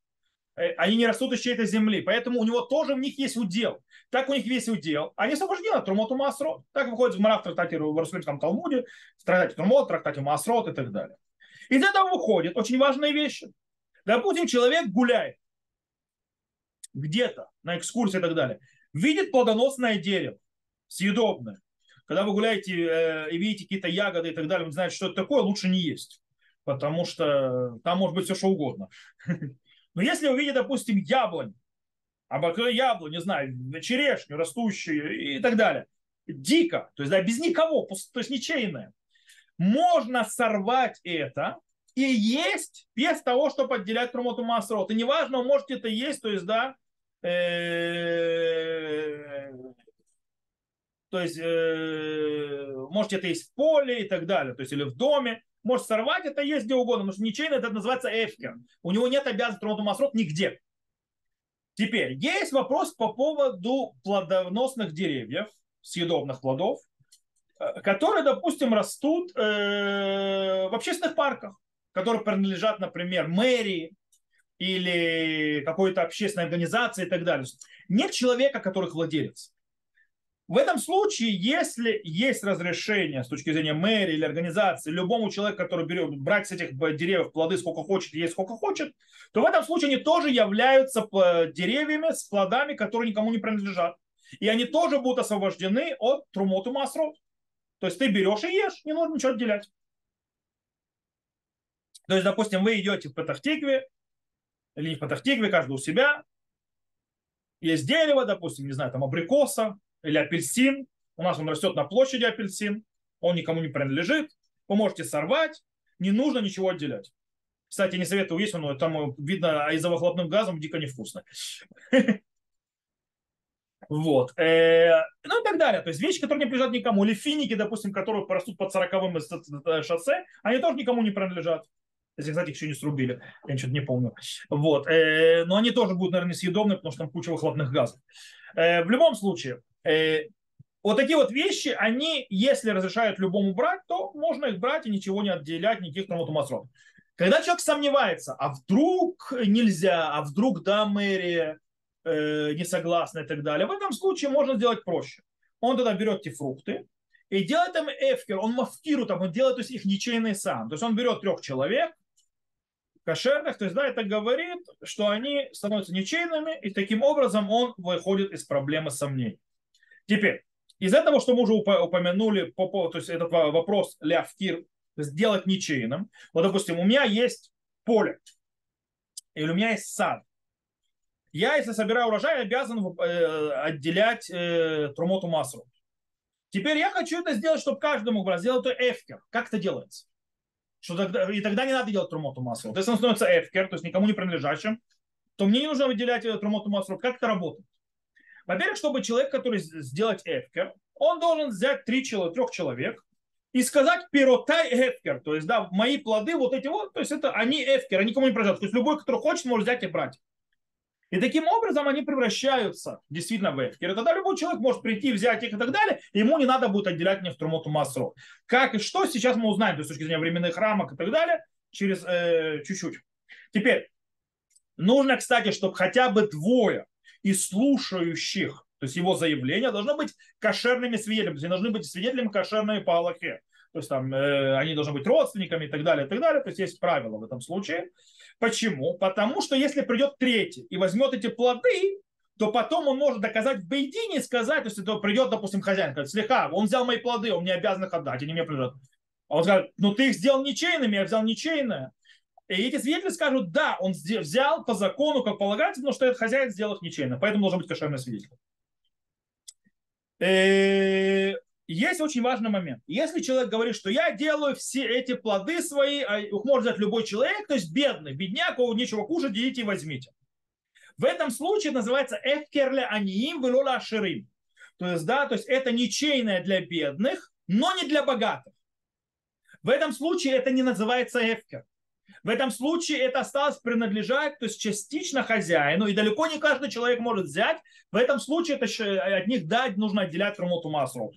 Э, они не растут из чьей-то земли, поэтому у него тоже в них есть удел. Так у них весь удел. Они освобождены от Трумоту Масрот. Так выходит в Марав трактате в Иерусалимском Талмуде, в трактате Трумот, в трактате Масрот и так далее. Из этого выходит очень важные вещи. Допустим, человек гуляет где-то на экскурсии и так далее, видит плодоносное дерево, съедобное. Когда вы гуляете э, и видите какие-то ягоды и так далее, вы знаете, что это такое, лучше не есть. Потому что там может быть все что угодно. Но если вы видите, допустим, яблонь, обокрой а яблонь, не знаю, черешню растущую и так далее, дико, то есть да, без никого, то есть ничейное, можно сорвать это и есть без того, чтобы отделять трумоту масрот. И неважно, вы можете это есть, то есть, да, э, то есть э, можете это есть в поле и так далее, то есть или в доме, можете сорвать это есть где угодно, потому что ничейно это называется эфкер. У него нет обязанности трумоту масрот нигде. Теперь, есть вопрос по поводу плодоносных деревьев, съедобных плодов, которые, допустим, растут э, в общественных парках, которые принадлежат, например, мэрии или какой-то общественной организации и так далее. Нет человека, который владелец. В этом случае, если есть разрешение с точки зрения мэрии или организации любому человеку, который берет, брать с этих деревьев плоды сколько хочет, есть сколько хочет, то в этом случае они тоже являются деревьями с плодами, которые никому не принадлежат. И они тоже будут освобождены от трумоту масрот. То есть ты берешь и ешь, не нужно ничего отделять. То есть, допустим, вы идете в Патахтикве, или не в Патахтикве, каждый у себя, есть дерево, допустим, не знаю, там абрикоса или апельсин, у нас он растет на площади апельсин, он никому не принадлежит, вы можете сорвать, не нужно ничего отделять. Кстати, не советую есть, но там видно из-за выхлопным газом дико невкусно. Вот. Э, ну и так далее. То есть вещи, которые не принадлежат никому. Или финики, допустим, которые порастут под 40 э, шоссе, они тоже никому не принадлежат. Если, кстати, их еще не срубили. Я что-то не помню. Вот. Э, но они тоже будут, наверное, съедобны, потому что там куча выхлопных газов. В любом случае, вот такие вот вещи, они, если разрешают любому брать, то можно их брать и ничего не отделять, никаких там вот Когда человек сомневается, а вдруг нельзя, а вдруг да, мэрия, э, не согласны и так далее. В этом случае можно сделать проще. Он тогда берет эти фрукты и делает им эфкер, он мафкирует, там, он делает то есть, их ничейный сам. То есть он берет трех человек, кошерных, то есть, да, это говорит, что они становятся ничейными, и таким образом он выходит из проблемы сомнений. Теперь, из этого, что мы уже упомянули, по поводу, то есть этот вопрос ляфкир, сделать ничейным. Вот, допустим, у меня есть поле, или у меня есть сад я, если собираю урожай, обязан э, отделять э, трумоту масру. Теперь я хочу это сделать, чтобы каждый мог. Сделать это эфкер. Как это делается? Что тогда, и тогда не надо делать трумоту масру. Вот если он становится эфкер, то есть никому не принадлежащим, то мне не нужно выделять э, трумоту масру. Как это работает? Во-первых, чтобы человек, который сделать эфкер, он должен взять три, трех человек и сказать пиротай эфкер. То есть, да, мои плоды, вот эти вот, то есть это они эфкер, они никому не принадлежат. То есть любой, который хочет, может взять и брать. И таким образом они превращаются действительно в эфкер. И тогда любой человек может прийти, взять их и так далее, и ему не надо будет отделять нефтрумоту массу. Как и что, сейчас мы узнаем, то есть, с точки зрения временных рамок и так далее, через э, чуть-чуть. Теперь, нужно, кстати, чтобы хотя бы двое из слушающих, то есть его заявления, должны быть кошерными свидетелями, то есть они должны быть свидетелями кошерными по. То есть там э, они должны быть родственниками и так далее, и так далее. То есть есть правила в этом случае. Почему? Потому что если придет третий и возьмет эти плоды, то потом он может доказать в Бейдине и сказать, то есть это придет, допустим, хозяин, говорит, слегка, он взял мои плоды, он мне обязан их отдать, они мне придут. А он скажет, ну ты их сделал ничейными, я взял ничейное. И эти свидетели скажут, да, он взял по закону, как полагается, но что этот хозяин сделал ничейно, поэтому должен быть кошерный свидетель. Э, есть очень важный момент. Если человек говорит, что я делаю все эти плоды свои, а их может взять любой человек, то есть бедный, бедняк, у нечего кушать, идите и возьмите. В этом случае называется эфкерле аниим велола аширим. То есть, да, то есть это ничейное для бедных, но не для богатых. В этом случае это не называется эфкер. В этом случае это осталось принадлежать, то есть частично хозяину, и далеко не каждый человек может взять. В этом случае это от них дать нужно отделять румоту масрот.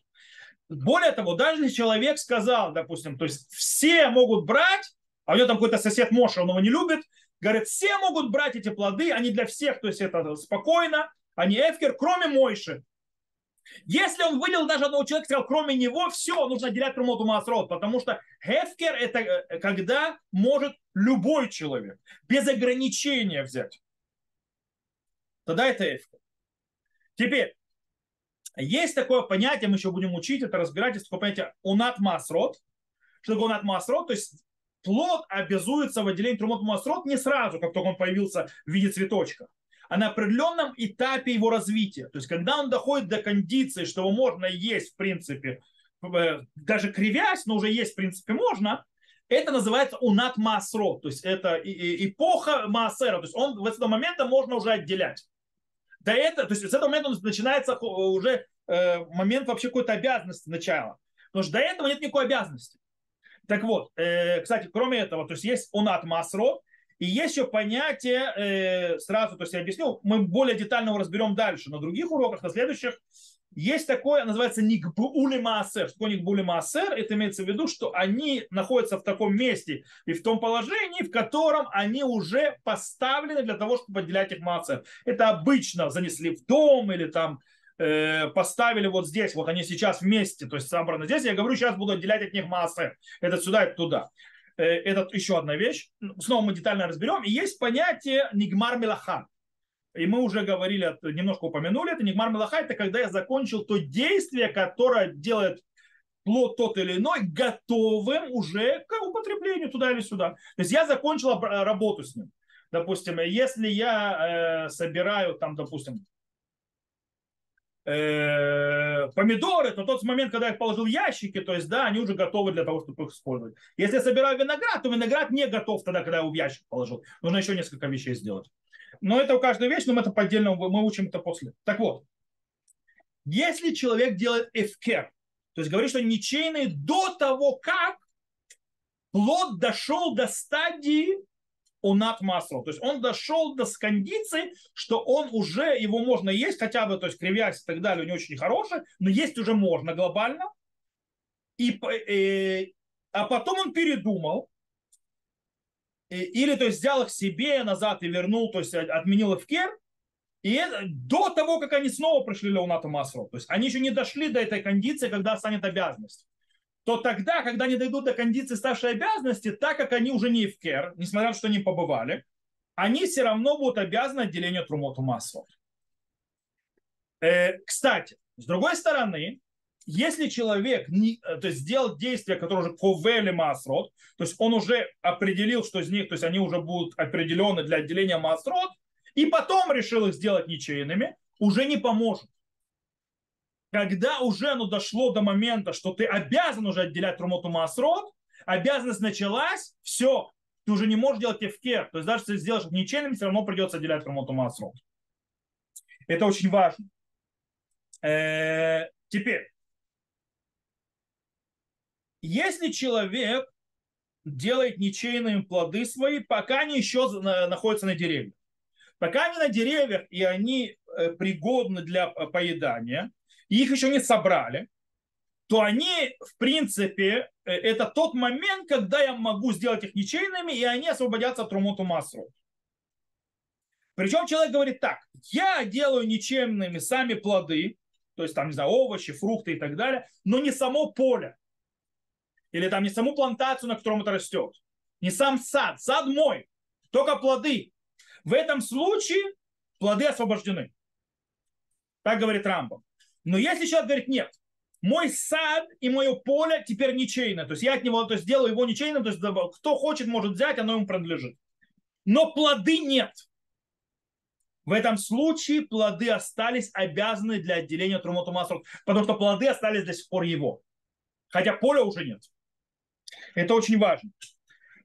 Более того, даже если человек сказал, допустим, то есть все могут брать, а у него там какой-то сосед Моша, он его не любит, говорит, все могут брать эти плоды, они для всех, то есть это спокойно, они эфкер, кроме Мойши. Если он выделил даже одного человека, сказал, кроме него, все, нужно отделять Румоту Масрот, потому что эфкер это э, когда может любой человек без ограничения взять. Тогда это эфкер. Теперь, есть такое понятие, мы еще будем учить, это разбирать, есть такое понятие унат масрот. Что такое унат масрот? То есть плод обязуется в отделении трумот масрот не сразу, как только он появился в виде цветочка, а на определенном этапе его развития. То есть когда он доходит до кондиции, что его можно есть, в принципе, э, даже кривясь, но уже есть, в принципе, можно, это называется унат масрот, то есть это эпоха маасера, то есть он в этот момент можно уже отделять до этого, то есть с этого момента начинается уже э, момент вообще какой-то обязанности начала. Потому что до этого нет никакой обязанности. Так вот, э, кстати, кроме этого, то есть есть унат масро, и есть еще понятие, э, сразу, то есть я объясню, мы более детально его разберем дальше, на других уроках, на следующих, есть такое, называется Никбули Маасер. Что такое Никбули Маасер? Это имеется в виду, что они находятся в таком месте и в том положении, в котором они уже поставлены для того, чтобы отделять их Маасер. Это обычно занесли в дом или там э, поставили вот здесь, вот они сейчас вместе, то есть собраны здесь. Я говорю, сейчас буду отделять от них Маасер. Это сюда, это туда. Э, это еще одна вещь. Снова мы детально разберем. И есть понятие Нигмар Мелаха и мы уже говорили, немножко упомянули, это Нигмар Мелаха, это когда я закончил то действие, которое делает плод тот или иной готовым уже к употреблению туда или сюда. То есть я закончил работу с ним. Допустим, если я э, собираю там, допустим, э, помидоры, то тот момент, когда я их положил в ящики, то есть, да, они уже готовы для того, чтобы их использовать. Если я собираю виноград, то виноград не готов тогда, когда я его в ящик положил. Нужно еще несколько вещей сделать. Но это у каждой вещь, но мы это по отдельному, мы учим это после. Так вот, если человек делает эфкер, то есть говорит, что ничейный до того, как плод дошел до стадии унат масло. То есть он дошел до кондиции, что он уже, его можно есть, хотя бы, то есть кривясь и так далее, не очень хороший, но есть уже можно глобально. И, э, а потом он передумал, или то есть взял их себе назад и вернул, то есть отменил их в кер, и это, до того, как они снова пришли Леонату Масру, то есть они еще не дошли до этой кондиции, когда станет обязанность, то тогда, когда они дойдут до кондиции ставшей обязанности, так как они уже не в кер, несмотря на то, что они побывали, они все равно будут обязаны отделению Трумоту Масру. Э, кстати, с другой стороны, если человек не, э, то есть сделал действия, которые уже ковели масрот, то есть он уже определил, что из них, то есть они уже будут определены для отделения масрот, и потом решил их сделать ничейными, уже не поможет. Когда уже оно дошло до момента, что ты обязан уже отделять трумоту масрот, обязанность началась, все, ты уже не можешь делать эфкер. То есть даже если сделаешь ничейными, все равно придется отделять трумоту масрот. Это очень важно. Э, теперь, если человек делает ничейными плоды свои, пока они еще находятся на деревьях. Пока они на деревьях, и они э, пригодны для поедания, и их еще не собрали, то они, в принципе, э, это тот момент, когда я могу сделать их ничейными, и они освободятся от румоту массу. Причем человек говорит так, я делаю ничейными сами плоды, то есть там, не знаю, овощи, фрукты и так далее, но не само поле или там не саму плантацию, на котором это растет, не сам сад, сад мой, только плоды. В этом случае плоды освобождены. Так говорит Рамбом. Но если человек говорит, нет, мой сад и мое поле теперь ничейное, то есть я от него то есть, сделаю его ничейным, то есть кто хочет, может взять, оно ему принадлежит. Но плоды нет. В этом случае плоды остались обязаны для отделения Трумоту Масрут, потому что плоды остались до сих пор его. Хотя поля уже нет. Это очень важно.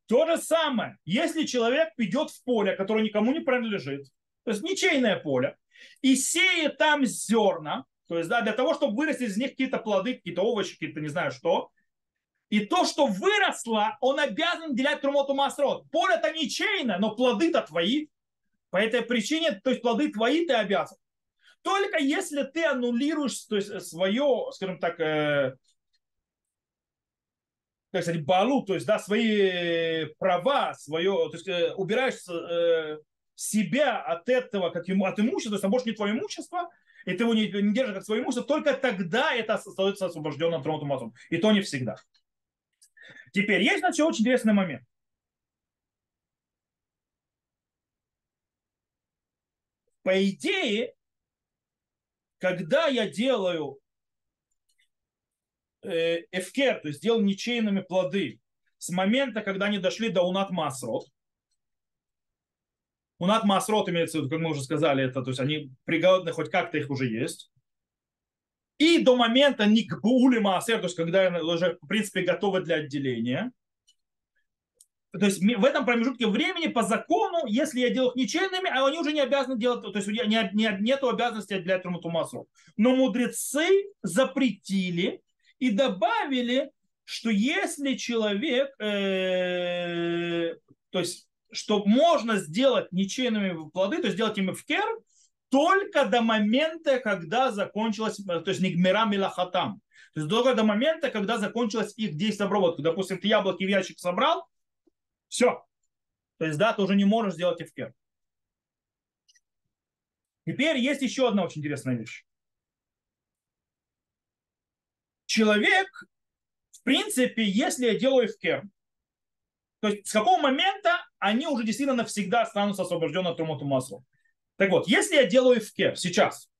То же самое, если человек идет в поле, которое никому не принадлежит, то есть ничейное поле, и сеет там зерна, то есть да, для того, чтобы вырасти из них какие-то плоды, какие-то овощи, какие-то не знаю что, и то, что выросло, он обязан делять трумоту масрот. Поле-то ничейное, но плоды-то твои. По этой причине, то есть плоды твои ты обязан. Только если ты аннулируешь то есть, свое, скажем так, э, как сказать, балу, то есть, да, свои права, свое, то есть, э, убираешь э, себя от этого, как ему, от имущества, то есть, а больше не твое имущество, и ты его не, не держишь как свое имущество, только тогда это становится освобожденным тронутым мозгом. И то не всегда. Теперь есть, значит, очень интересный момент. По идее, когда я делаю Э, эфкер, то есть сделал ничейными плоды с момента, когда они дошли до унат масрот. Унат масрот имеется в виду, как мы уже сказали, это, то есть они пригодны, хоть как-то их уже есть. И до момента никбули маасер, то есть когда уже, в принципе, готовы для отделения. То есть в этом промежутке времени по закону, если я делаю их а они уже не обязаны делать, то есть у меня не, не, нет обязанности отделять Тумату Масру. Но мудрецы запретили и добавили, что если человек, э, то есть, что можно сделать ничейными плоды, то есть сделать им эфкер, только до момента, когда закончилась, то есть нигмера милахатам. То есть только до момента, когда закончилось их действие обработки. Допустим, ты яблоки в ящик собрал, все. То есть, да, ты уже не можешь сделать эфкер. Теперь есть еще одна очень интересная вещь. Человек, в принципе, если я делаю эфкер, то есть с какого момента они уже действительно навсегда останутся освобождены от тумуту маслу. Так вот, если я делаю эфкер сейчас,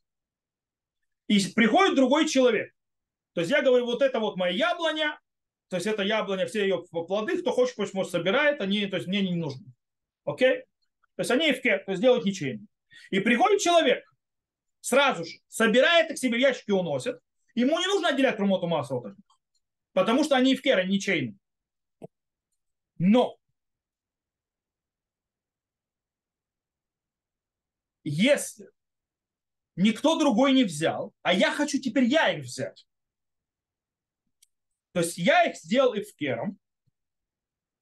и приходит другой человек, то есть я говорю, вот это вот моя яблоня, то есть это яблоня, все ее плоды, кто хочет, пусть может собирает, они, то есть мне не нужны. Окей? То есть они эфкер, то есть делают ничейно. И приходит человек, сразу же собирает их себе в ящики уносит, ему не нужно отделять трумоту массу от них, потому что они эфкер, они ничейны. Но если никто другой не взял, а я хочу теперь я их взять, то есть я их сделал эфкером,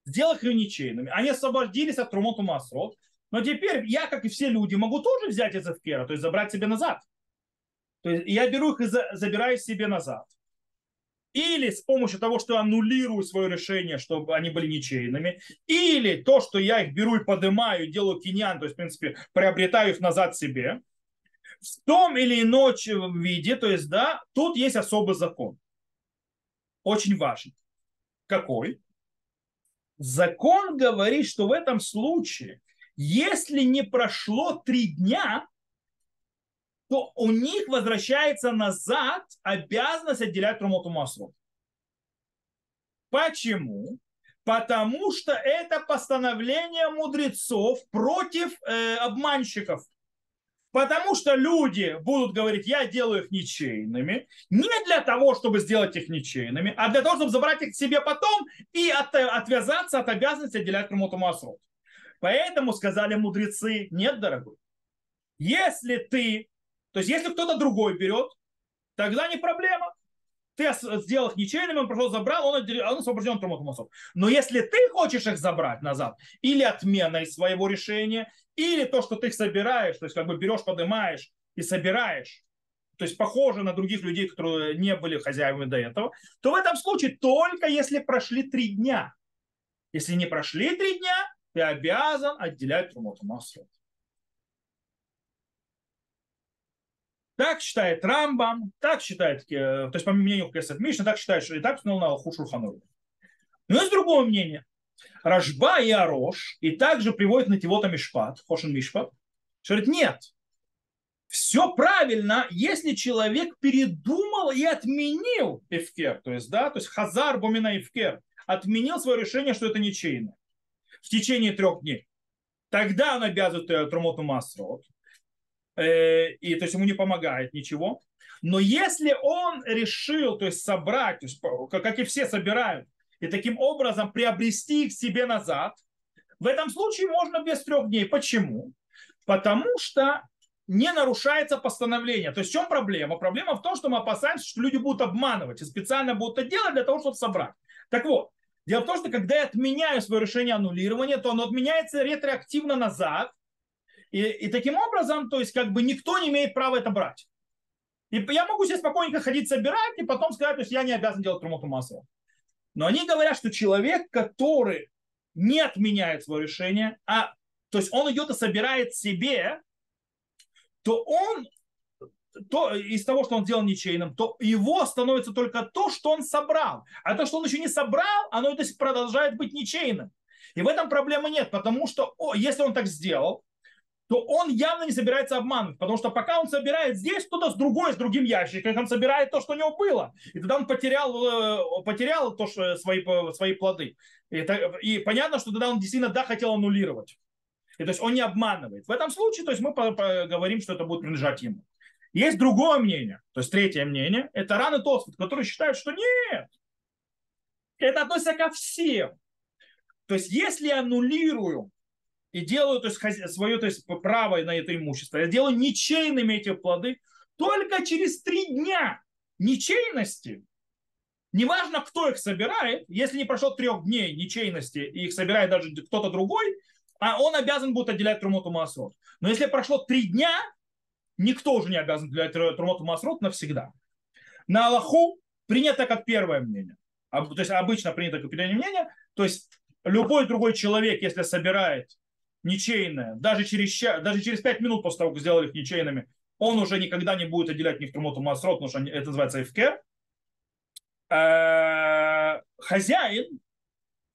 сделал их ничейными, они освободились от трумоту масрот, но теперь я, как и все люди, могу тоже взять из эфкера, то есть забрать себе назад. То есть я беру их и забираю себе назад. Или с помощью того, что аннулирую свое решение, чтобы они были ничейными, или то, что я их беру и поднимаю, делаю киньян, то есть, в принципе, приобретаю их назад себе, в том или ином виде, то есть, да, тут есть особый закон. Очень важный. Какой? Закон говорит, что в этом случае, если не прошло три дня, то у них возвращается назад обязанность отделять трумоту маслу. Почему? Потому что это постановление мудрецов против э, обманщиков. Потому что люди будут говорить, я делаю их ничейными, не для того, чтобы сделать их ничейными, а для того, чтобы забрать их к себе потом и от, отвязаться от обязанности отделять кому-то массу. Поэтому сказали мудрецы, нет, дорогой, если ты то есть, если кто-то другой берет, тогда не проблема. Ты сделал их ничейными, он пришел, забрал, он, он освобожден от трумотумасов. Но если ты хочешь их забрать назад, или отменой своего решения, или то, что ты их собираешь, то есть как бы берешь, поднимаешь и собираешь, то есть похоже на других людей, которые не были хозяевами до этого, то в этом случае только если прошли три дня. Если не прошли три дня, ты обязан отделять трумоту Так считает Рамбам, так считает, э, то есть по мнению Кесет Мишна, так считает, что и так установил на Алху Шурхану. Но есть другое мнение. Рожба и Арош, и также приводит на Тивота Мишпат, Хошин Мишпат, что говорит, нет, все правильно, если человек передумал и отменил Эфкер, то есть, да, то есть Хазар Бомина Эфкер, отменил свое решение, что это ничейно в течение трех дней. Тогда он обязывает э, Трумоту Масрот. Э, и то есть ему не помогает ничего. Но если он решил, то есть собрать, то есть, как и все собирают, и таким образом приобрести их себе назад, в этом случае можно без трех дней. Почему? Потому что не нарушается постановление. То есть в чем проблема? Проблема в том, что мы опасаемся, что люди будут обманывать и специально будут это делать для того, чтобы собрать. Так вот, дело в том, что когда я отменяю свое решение аннулирования, то оно отменяется ретроактивно назад, и, и таким образом, то есть как бы никто не имеет права это брать. И я могу себе спокойненько ходить собирать и потом сказать, то есть я не обязан делать трумоту массово. Но они говорят, что человек, который не отменяет свое решение, а то есть он идет и собирает себе, то он то, из того, что он сделал ничейным, то его становится только то, что он собрал. А то, что он еще не собрал, оно то есть продолжает быть ничейным. И в этом проблемы нет, потому что о, если он так сделал, то он явно не собирается обманывать, потому что пока он собирает здесь, кто-то с другой, с другим ящиком, он собирает то, что у него было. И тогда он потерял, э, потерял то, что, свои, свои плоды. И, и понятно, что тогда он действительно да, хотел аннулировать. И, то есть он не обманывает. В этом случае то есть мы говорим, что это будет принадлежать ему. Есть другое мнение, то есть третье мнение, это Раны Тосфот, который считает, что нет, это относится ко всем. То есть если я аннулирую и делаю то есть, свое то есть, право на это имущество, я делаю ничейными эти плоды только через три дня ничейности. Неважно, кто их собирает, если не прошло трех дней ничейности, и их собирает даже кто-то другой, а он обязан будет отделять трумоту массот. Но если прошло три дня, никто уже не обязан для Трумоту Масрот навсегда. На Аллаху принято как первое мнение. То есть обычно принято как первое мнение. То есть любой другой человек, если собирает ничейное, даже через, даже через 5 минут после того, как сделали их ничейными, он уже никогда не будет отделять них Трумоту Масрот, потому что это называется эфкер. Э, хозяин,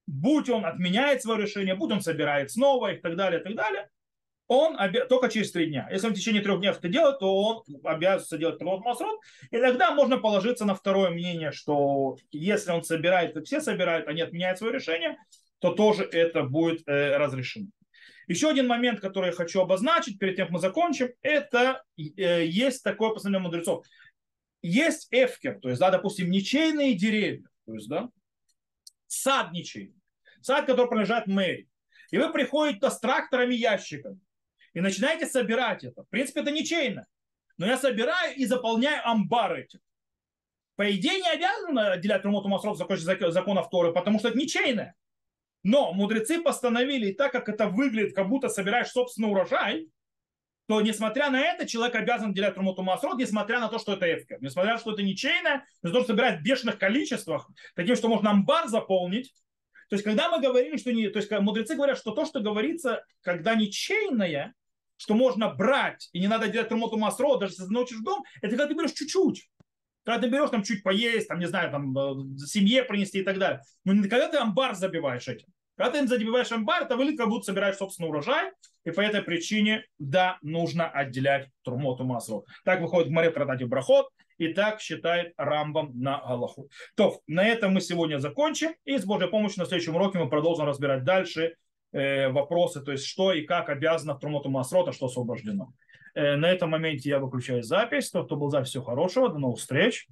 будь он отменяет свое решение, будь он собирает снова и так далее, и так далее, он обя... только через три дня. Если он в течение трех дней это делает, то он обязан делать Трумоту Масрот. И тогда можно положиться на второе мнение, что если он собирает, все собирают, они отменяют свое решение, то тоже это будет э, разрешено. Еще один момент, который я хочу обозначить перед тем, как мы закончим, это э, есть такое постановление мудрецов. Есть эфкер, то есть, да, допустим, ничейные деревья, то есть, да, сад ничейный, сад, который принадлежит мэрии. И вы приходите с тракторами ящиками и начинаете собирать это. В принципе, это ничейно. Но я собираю и заполняю амбары эти. По идее, не обязан отделять Румоту Масров закон Авторы, потому что это ничейное. Но мудрецы постановили, и так как это выглядит, как будто собираешь собственный урожай, то несмотря на это, человек обязан делять Румоту Масрот, несмотря на то, что это эфкер. Несмотря на то, что это ничейное, но то, что собирает в бешеных количествах, таким, что можно амбар заполнить. То есть, когда мы говорим, что не... То есть, мудрецы говорят, что то, что говорится, когда ничейное, что можно брать, и не надо делать Румоту Масрот, даже если научишь дом, это когда ты берешь чуть-чуть. Когда ты берешь там чуть поесть, там, не знаю, там, э, семье принести и так далее. Но не когда ты амбар забиваешь этим. Когда ты забиваешь амбар, это выглядит, как будто собираешь собственный урожай, и по этой причине, да, нужно отделять турмоту масло. Так выходит в море в Брахот, и так считает Рамбам на Галаху. То, на этом мы сегодня закончим, и с Божьей помощью на следующем уроке мы продолжим разбирать дальше э, вопросы, то есть что и как обязано в Турмоту Масрота, что освобождено. Э, на этом моменте я выключаю запись. Тот, кто был запись, всего хорошего. До новых встреч.